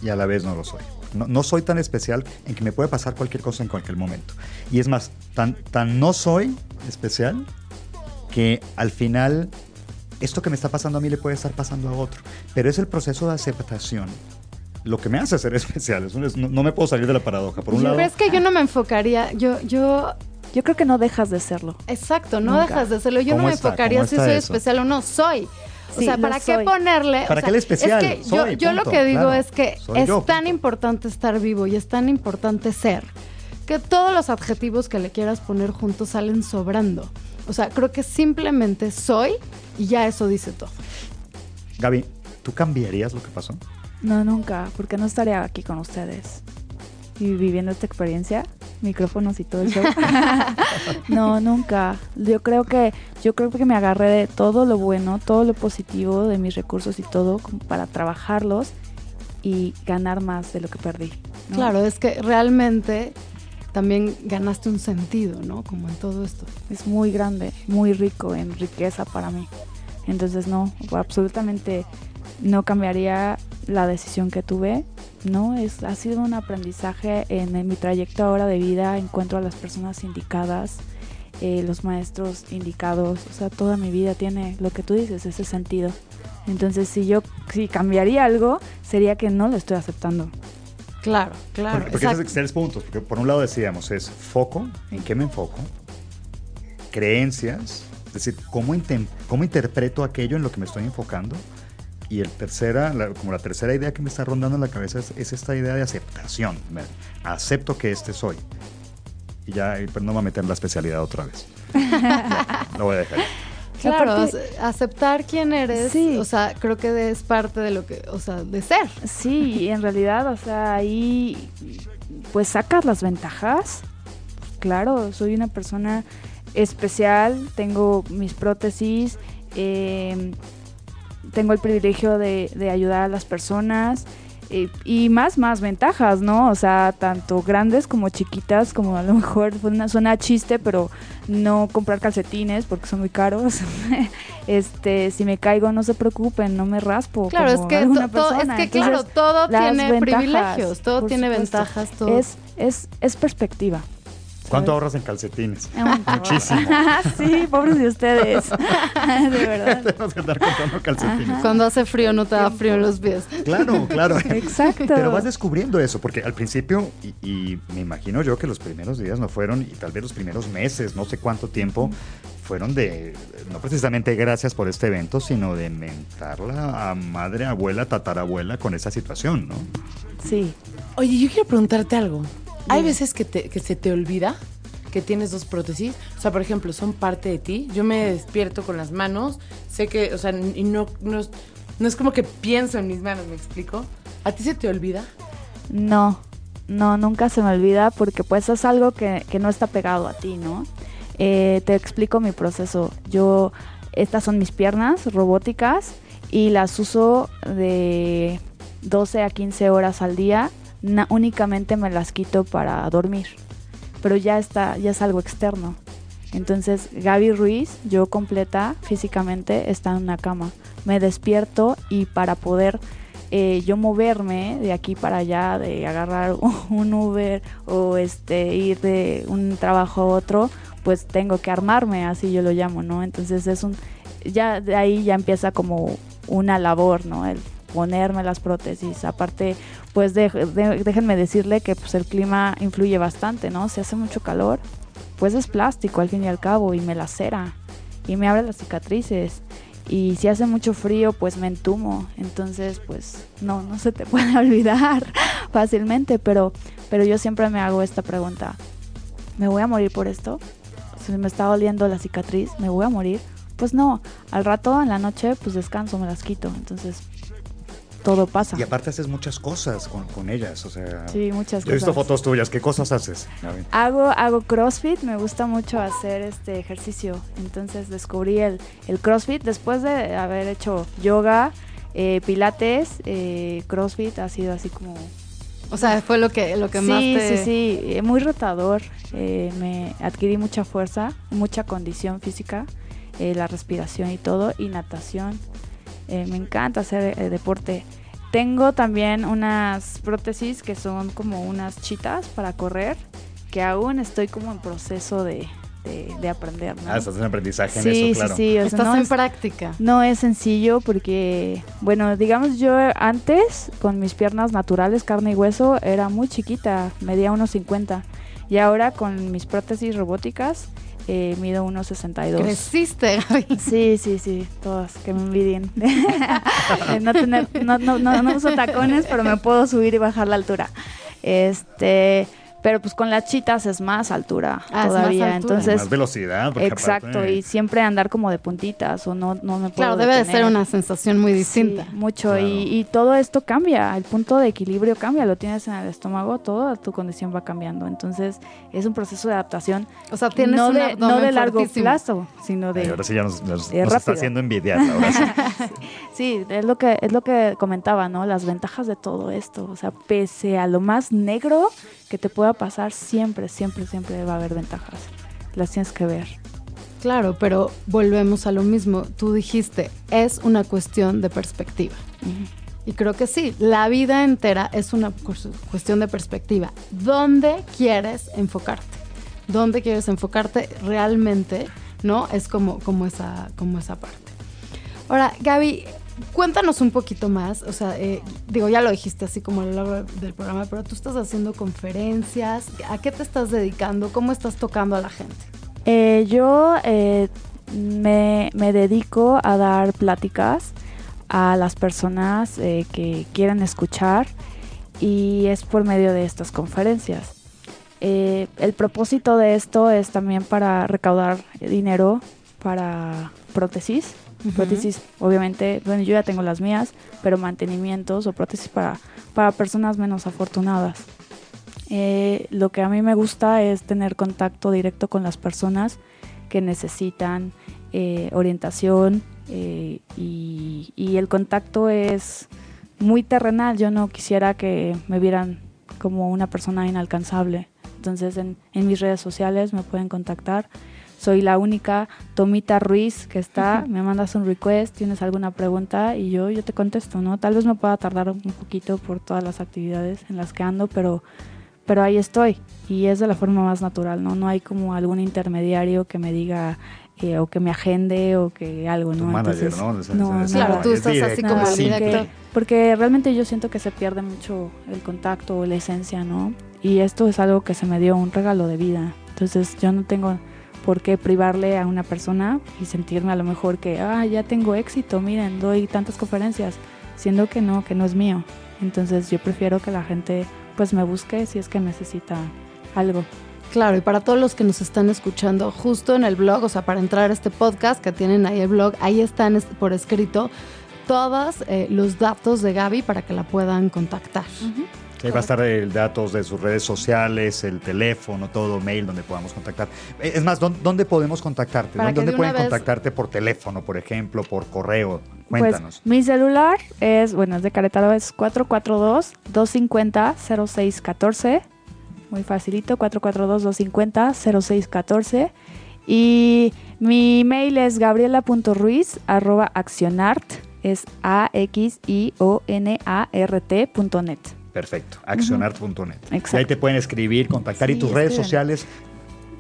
y a la vez no lo soy. No, no soy tan especial en que me puede pasar cualquier cosa en cualquier momento. Y es más, tan, tan no soy especial que al final esto que me está pasando a mí le puede estar pasando a otro. Pero es el proceso de aceptación lo que me hace ser especial. Es un- es- no, no me puedo salir de la paradoja. Por un Pero lado, es que yo no me enfocaría, yo, yo, Yo creo que no dejas de serlo. exacto, no Nunca. dejas de serlo. Yo no ¿Cómo me está? enfocaría ¿Cómo si soy eso? especial o no, soy. O sea, ¿para qué soy. ponerle? o ¿Para sea, qué el especial? Es que yo, Soy, yo lo punto, que digo claro. es que Soy es yo, tan punto. importante estar vivo y es tan importante ser que todos los adjetivos que le quieras poner juntos salen sobrando. O sea, creo que simplemente soy y ya eso dice todo. Gaby, ¿tú cambiarías lo que pasó? No, nunca, porque no estaría aquí con ustedes y viviendo esta experiencia, micrófonos y todo el show. no, nunca. Yo creo que yo creo que me agarré de todo lo bueno, todo lo positivo de mis recursos y todo como para trabajarlos y ganar más de lo que perdí. ¿no? Claro, es que realmente también ganaste un sentido, ¿no? Como en todo esto. es muy grande, muy rico en riqueza para mí. Entonces no, absolutamente no cambiaría la decisión que tuve. No, es ha sido un aprendizaje en, en mi trayecto ahora de vida. Encuentro a las personas indicadas, eh, los maestros indicados. O sea, toda mi vida tiene lo que tú dices, ese sentido. Entonces, si yo si cambiaría algo, sería que no lo estoy aceptando. Claro, claro. porque porque esos tres puntos. Porque por un lado decíamos, es foco, ¿en qué me enfoco? Creencias, es decir, ¿cómo, cómo interpreto aquello en lo que me estoy enfocando? Y el tercera, la- como la tercera idea que me está rondando en la cabeza es, es esta idea de aceptación. Me- Acepto que este soy. Y ya, pues no me voy a meter en la especialidad otra vez. Ya, lo voy a dejar. Claro, Aparte- aceptar quién eres, Sí. o sea, creo que es parte de lo que, o sea, de ser. Sí, y en realidad, o sea, ahí pues sacas las ventajas. Claro, soy una persona especial, tengo mis prótesis, eh, tengo el privilegio de, de ayudar a las personas eh, y más, más ventajas, ¿no? O sea, tanto grandes como chiquitas, como a lo mejor suena, suena chiste, pero no comprar calcetines porque son muy caros. este, si me caigo, no se preocupen, no me raspo. Claro, es que, alguna es que claro, todo tiene ventajas, privilegios, todo tiene supuesto. ventajas, todo. Es, es, es perspectiva. ¿Cuánto ahorras en calcetines? Muchísimo. sí, pobres de ustedes. de verdad. Tenemos que andar comprando calcetines. Cuando hace frío no te da frío en los pies. Claro, claro. Exacto. Pero vas descubriendo eso, porque al principio, y, y me imagino yo que los primeros días no fueron, y tal vez los primeros meses, no sé cuánto tiempo, fueron de, no precisamente gracias por este evento, sino de mentarla a madre, abuela, tatarabuela con esa situación, ¿no? Sí. Oye, yo quiero preguntarte algo. Hay veces que, te- que se te olvida que tienes dos prótesis. O sea, por ejemplo, son parte de ti. Yo me despierto con las manos. Sé que, o sea, y no, no es como que pienso en mis manos, ¿me explico? ¿A ti se te olvida? No, no, nunca se me olvida porque pues es algo que, que no está pegado a ti, ¿no? Eh, te explico mi proceso. Yo, estas son mis piernas robóticas y las uso de 12 a 15 horas al día. Na- únicamente me las quito para dormir, pero ya está, ya es algo externo. Entonces, Gaby Ruiz, yo completa físicamente, está en una cama. Me despierto y para poder eh, yo moverme de aquí para allá, de agarrar un Uber o este ir de un trabajo a otro, pues tengo que armarme, así yo lo llamo, ¿no? Entonces es un, ya de ahí ya empieza como una labor, ¿no? El ponerme las prótesis. Aparte, pues de- de- déjenme decirle que pues el clima influye bastante, ¿no? Si hace mucho calor, pues es plástico al fin y al cabo y me lacera y me abre las cicatrices y si hace mucho frío pues me entumo, entonces pues no, no se te puede olvidar fácilmente, pero, pero yo siempre me hago esta pregunta, ¿me voy a morir por esto? Si me está doliendo la cicatriz, ¿me voy a morir? Pues no, al rato en la noche pues descanso, me las quito, entonces todo pasa. Y aparte haces muchas cosas con, con ellas, o sea... Sí, muchas Yo he visto cosas. fotos tuyas, ¿qué cosas haces? Hago, hago CrossFit, me gusta mucho hacer este ejercicio. Entonces descubrí el, el CrossFit después de haber hecho yoga, eh, pilates, eh, CrossFit ha sido así como... O sea, fue lo que, lo que más Sí, te... sí, sí, eh, muy retador. eh, me adquirí mucha fuerza, mucha condición física, eh, la respiración y todo, y natación. Eh, me encanta hacer eh, deporte. Tengo también unas prótesis que son como unas chitas para correr, que aún estoy como en proceso de, de- de aprender. ¿no? Ah, estás en aprendizaje sí, en eso, claro. sí, sí, o sea, Estás no en es- práctica. no es sencillo porque, bueno, digamos yo antes con mis piernas naturales, carne y hueso, era muy chiquita, medía unos 50. Y ahora con mis prótesis robóticas, eh, mido unos 62. Creciste, Gaby. Sí, sí, sí, todas, que me envidien. No, tener, no, no, no, no uso tacones, pero me puedo subir y bajar la altura. Este, pero pues con las chitas es más altura Ah, es más todavía. altura. Entonces, Más velocidad. Exacto, aparte- y siempre andar como de puntitas o no, no me puedo Claro, debe de ser una sensación muy distinta. Sí, mucho, Claro. y, y todo esto cambia, el punto de equilibrio cambia, lo tienes en el estómago, toda tu condición va cambiando, entonces es un proceso de adaptación O sea, tienes no un de, no de largo plazo, sino Ay, de... ahora sí ya nos, nos- de nos está haciendo envidiar, ahora sí. Sí, es lo que es lo que comentaba, ¿no? Las ventajas de todo esto, o sea, pese a lo más negro que te pueda pasar, siempre, siempre, siempre va a haber ventajas. Las tienes que ver. Claro, pero volvemos a lo mismo. Tú dijiste, es una cuestión de perspectiva. Y creo que sí, la vida entera es una cu- cuestión de perspectiva. ¿Dónde quieres enfocarte? ¿Dónde quieres enfocarte realmente? ¿No? Es como, como, esa, como esa parte. Ahora, Gaby, cuéntanos un poquito más. O sea, eh, digo, ya lo dijiste así como a lo largo del programa, pero tú estás haciendo conferencias. ¿A qué te estás dedicando? ¿Cómo estás tocando a la gente? Eh, yo eh, me, dedico a dar pláticas a las personas que quieren escuchar y es por medio de estas conferencias. El propósito de esto es también para recaudar dinero para prótesis. Prótesis, obviamente, bueno, yo ya tengo las mías, pero mantenimientos o prótesis para, para personas menos afortunadas. Eh, lo que a mí me gusta es tener contacto directo con las personas que necesitan eh, orientación eh, y, y el contacto es muy terrenal. Yo no quisiera que me vieran como una persona inalcanzable. Entonces en, en mis redes sociales me pueden contactar. Soy la única Tomita Ruiz que está. Me mandas un request, tienes alguna pregunta y yo, yo te contesto, ¿no? Tal vez me pueda tardar un poquito por todas las actividades en las que ando, pero pero ahí estoy y es de la forma más natural, ¿no? No hay como algún intermediario que me diga eh, o que me agende o que algo, Tu ¿no? manager, Entonces, ¿no? O sea, no. Claro, tú es estás así como Nada, porque, porque realmente yo siento que se pierde mucho el contacto o la esencia, ¿no? Y esto es algo que se me dio un regalo de vida. Entonces yo no tengo por qué privarle a una persona y sentirme a lo mejor que, ah, ya tengo éxito, miren, doy tantas conferencias, siendo que no, que no es mío. Entonces yo prefiero que la gente pues me busque si es que necesita algo. Claro, y para todos los que nos están escuchando, justo en el blog, o sea, para entrar a este podcast que tienen ahí el blog, ahí están es- por escrito todos eh, los datos de Gaby para que la puedan contactar. Ahí va a estar el datos de sus redes sociales, el teléfono, todo, mail donde podamos contactar. Eh, Es más, ¿dónde, podemos contactarte? Para ¿Dónde de pueden vez- contactarte por teléfono, por ejemplo, por correo? Cuéntanos. Pues mi celular es, bueno, es de Caretaro, es 442-250-0614. Muy facilito, 442-250-0614. Y mi mail es gabriela.ruiz arroba accionart, es A-X-I-O-N-A-R-T punto net. Perfecto, accionart.net. Y ahí te pueden escribir, contactar. ¿Y tus redes sociales?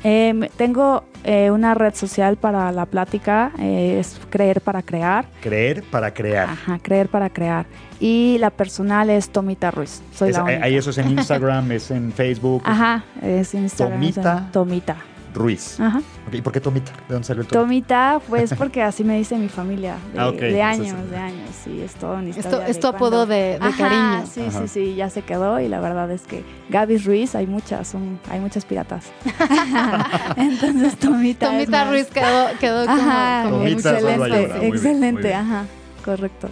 Em, tengo eh, una red social para la plática, eh, es Creer para Crear. Creer para crear. Ajá, Creer para Crear. Y la personal es Tomita Ruiz. Soy Es- la única. ahí eso es en Instagram, es en Facebook. Ajá, es Instagram. es Tomita. en- Tomita. Ruiz. Ajá. ¿Y por qué Tomita? ¿De dónde salió el Tomita? Tomita, pues porque así me dice mi familia, de, Ah, de años, Entonces- de años, sí, es todo una Esto- es tu apodo cuando- de- de Ajá, cariño. Sí, Ajá. sí, sí, ya se quedó y la verdad es que Gaby Ruiz, hay muchas, son, hay muchas piratas. Entonces Tomita. Tomita más- Ruiz quedó, quedó como, Ajá, como Llora, excelente, bien, excelente, bien. ajá, correcto.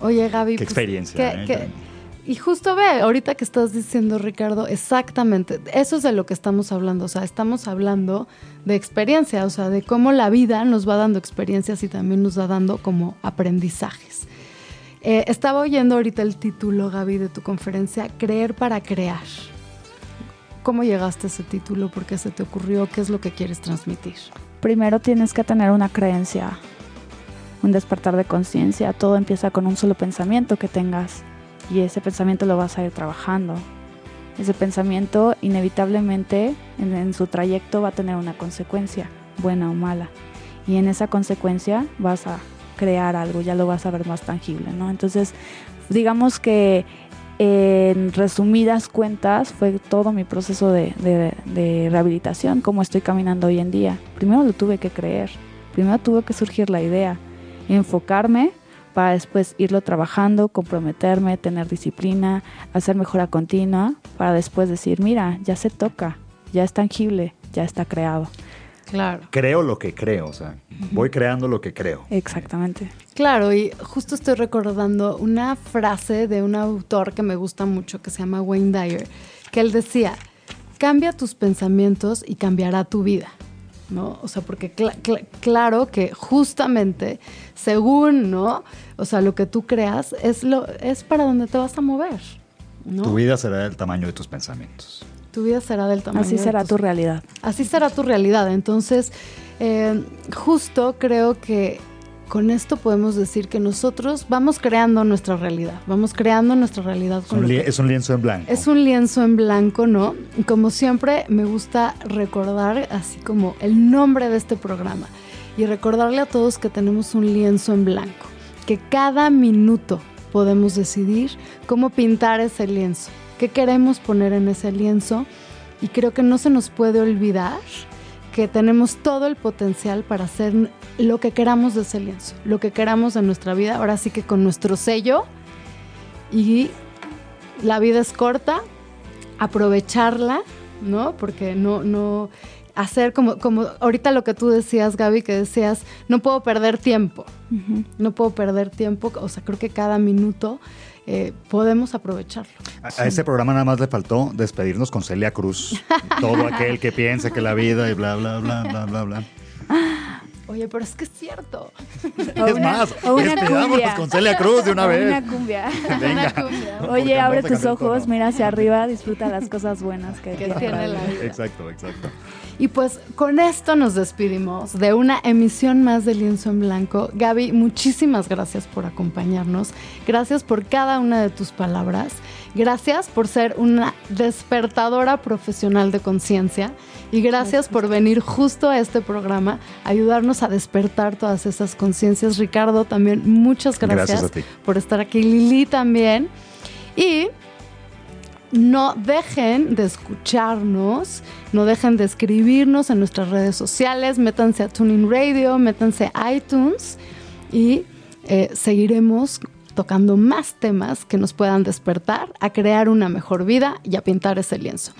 Oye, Gaby. Qué pues, experiencia. ¿qué- ¿eh? qué- Y justo ve, ahorita que estás diciendo, Ricardo, exactamente, eso es de lo que estamos hablando, o sea, estamos hablando de experiencia, o sea, de cómo la vida nos va dando experiencias y también nos va dando como aprendizajes. Eh, estaba oyendo ahorita el título, Gaby, de tu conferencia, Creer para Crear. ¿Cómo llegaste a ese título? ¿Por qué se te ocurrió? ¿Qué es lo que quieres transmitir? Primero tienes que tener una creencia, un despertar de conciencia. Todo empieza con un solo pensamiento que tengas y ese pensamiento lo vas a ir trabajando. Ese pensamiento inevitablemente en, su trayecto va a tener una consecuencia, buena o mala. Y en esa consecuencia vas a crear algo, ya lo vas a ver más tangible, ¿no? Entonces, digamos que en resumidas cuentas fue todo mi proceso de, de- rehabilitación, cómo estoy caminando hoy en día. Primero lo tuve que creer, primero tuvo que surgir la idea, enfocarme para después irlo trabajando, comprometerme, tener disciplina, hacer mejora continua, para después decir, mira, ya se toca, ya es tangible, ya está creado. Claro. Creo lo que creo, o sea, voy creando lo que creo. Exactamente. Claro, y justo estoy recordando una frase de un autor que me gusta mucho, que se llama Wayne Dyer, que él decía, cambia tus pensamientos y cambiará tu vida. ¿No? O sea, porque cla- cla- claro que justamente según, ¿no? O sea, lo que tú creas es lo es para donde te vas a mover, ¿no? Tu vida será del tamaño de tus pensamientos. Tu vida será del tamaño Así de será tus- tu realidad. Así será tu realidad. Entonces, eh, justo creo que con esto podemos decir que nosotros vamos creando nuestra realidad, vamos creando nuestra realidad Es con un, que- es un lienzo en blanco. es un lienzo en blanco, ¿no? Y como siempre, me gusta recordar así como el nombre de este programa y recordarle a todos que tenemos un lienzo en blanco, que cada minuto podemos decidir cómo pintar ese lienzo, qué queremos poner en ese lienzo y creo que no se nos puede olvidar que tenemos todo el potencial para hacer lo que queramos de ese lienzo, lo que queramos de nuestra vida, ahora sí que con nuestro sello y la vida es corta, aprovecharla, ¿no? Porque no, no, hacer como, como ahorita lo que tú decías, Gaby, que decías, no puedo perder tiempo, no puedo perder tiempo, o sea, creo que cada minuto eh, podemos aprovecharlo. A, a ese programa nada más le faltó despedirnos con Celia Cruz. Todo aquel que piense que la vida y bla, bla, bla, bla, bla, bla. Oye, pero es que es cierto. O es una- más, o una cumbia. con Celia Cruz de una O vez. Una cumbia. Venga. Oye, Porque abre vamos a tus ojos, mira hacia arriba, disfruta las cosas buenas que, Que tiene tiene la vida. Exacto, exacto. Y pues con esto nos despedimos de una emisión más de Lienzo en Blanco. Gaby, muchísimas gracias por acompañarnos. Gracias por cada una de tus palabras. Gracias por ser una despertadora profesional de conciencia. Y gracias por venir justo a este programa, ayudarnos a despertar todas esas conciencias. Ricardo, también muchas gracias, Gracias a ti. por estar aquí. Lili también. Y no dejen de escucharnos, no dejen de escribirnos en nuestras redes sociales, métanse a Tuning Radio, métanse a iTunes y eh, seguiremos tocando más temas que nos puedan despertar a crear una mejor vida y a pintar ese lienzo.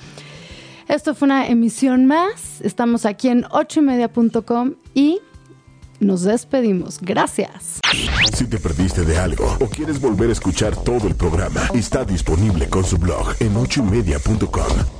Esto fue una emisión más. Estamos aquí en ochoymedia.com y nos despedimos. Gracias. Si te perdiste de algo o quieres volver a escuchar todo el programa, está disponible con su blog en ochoymedia.com.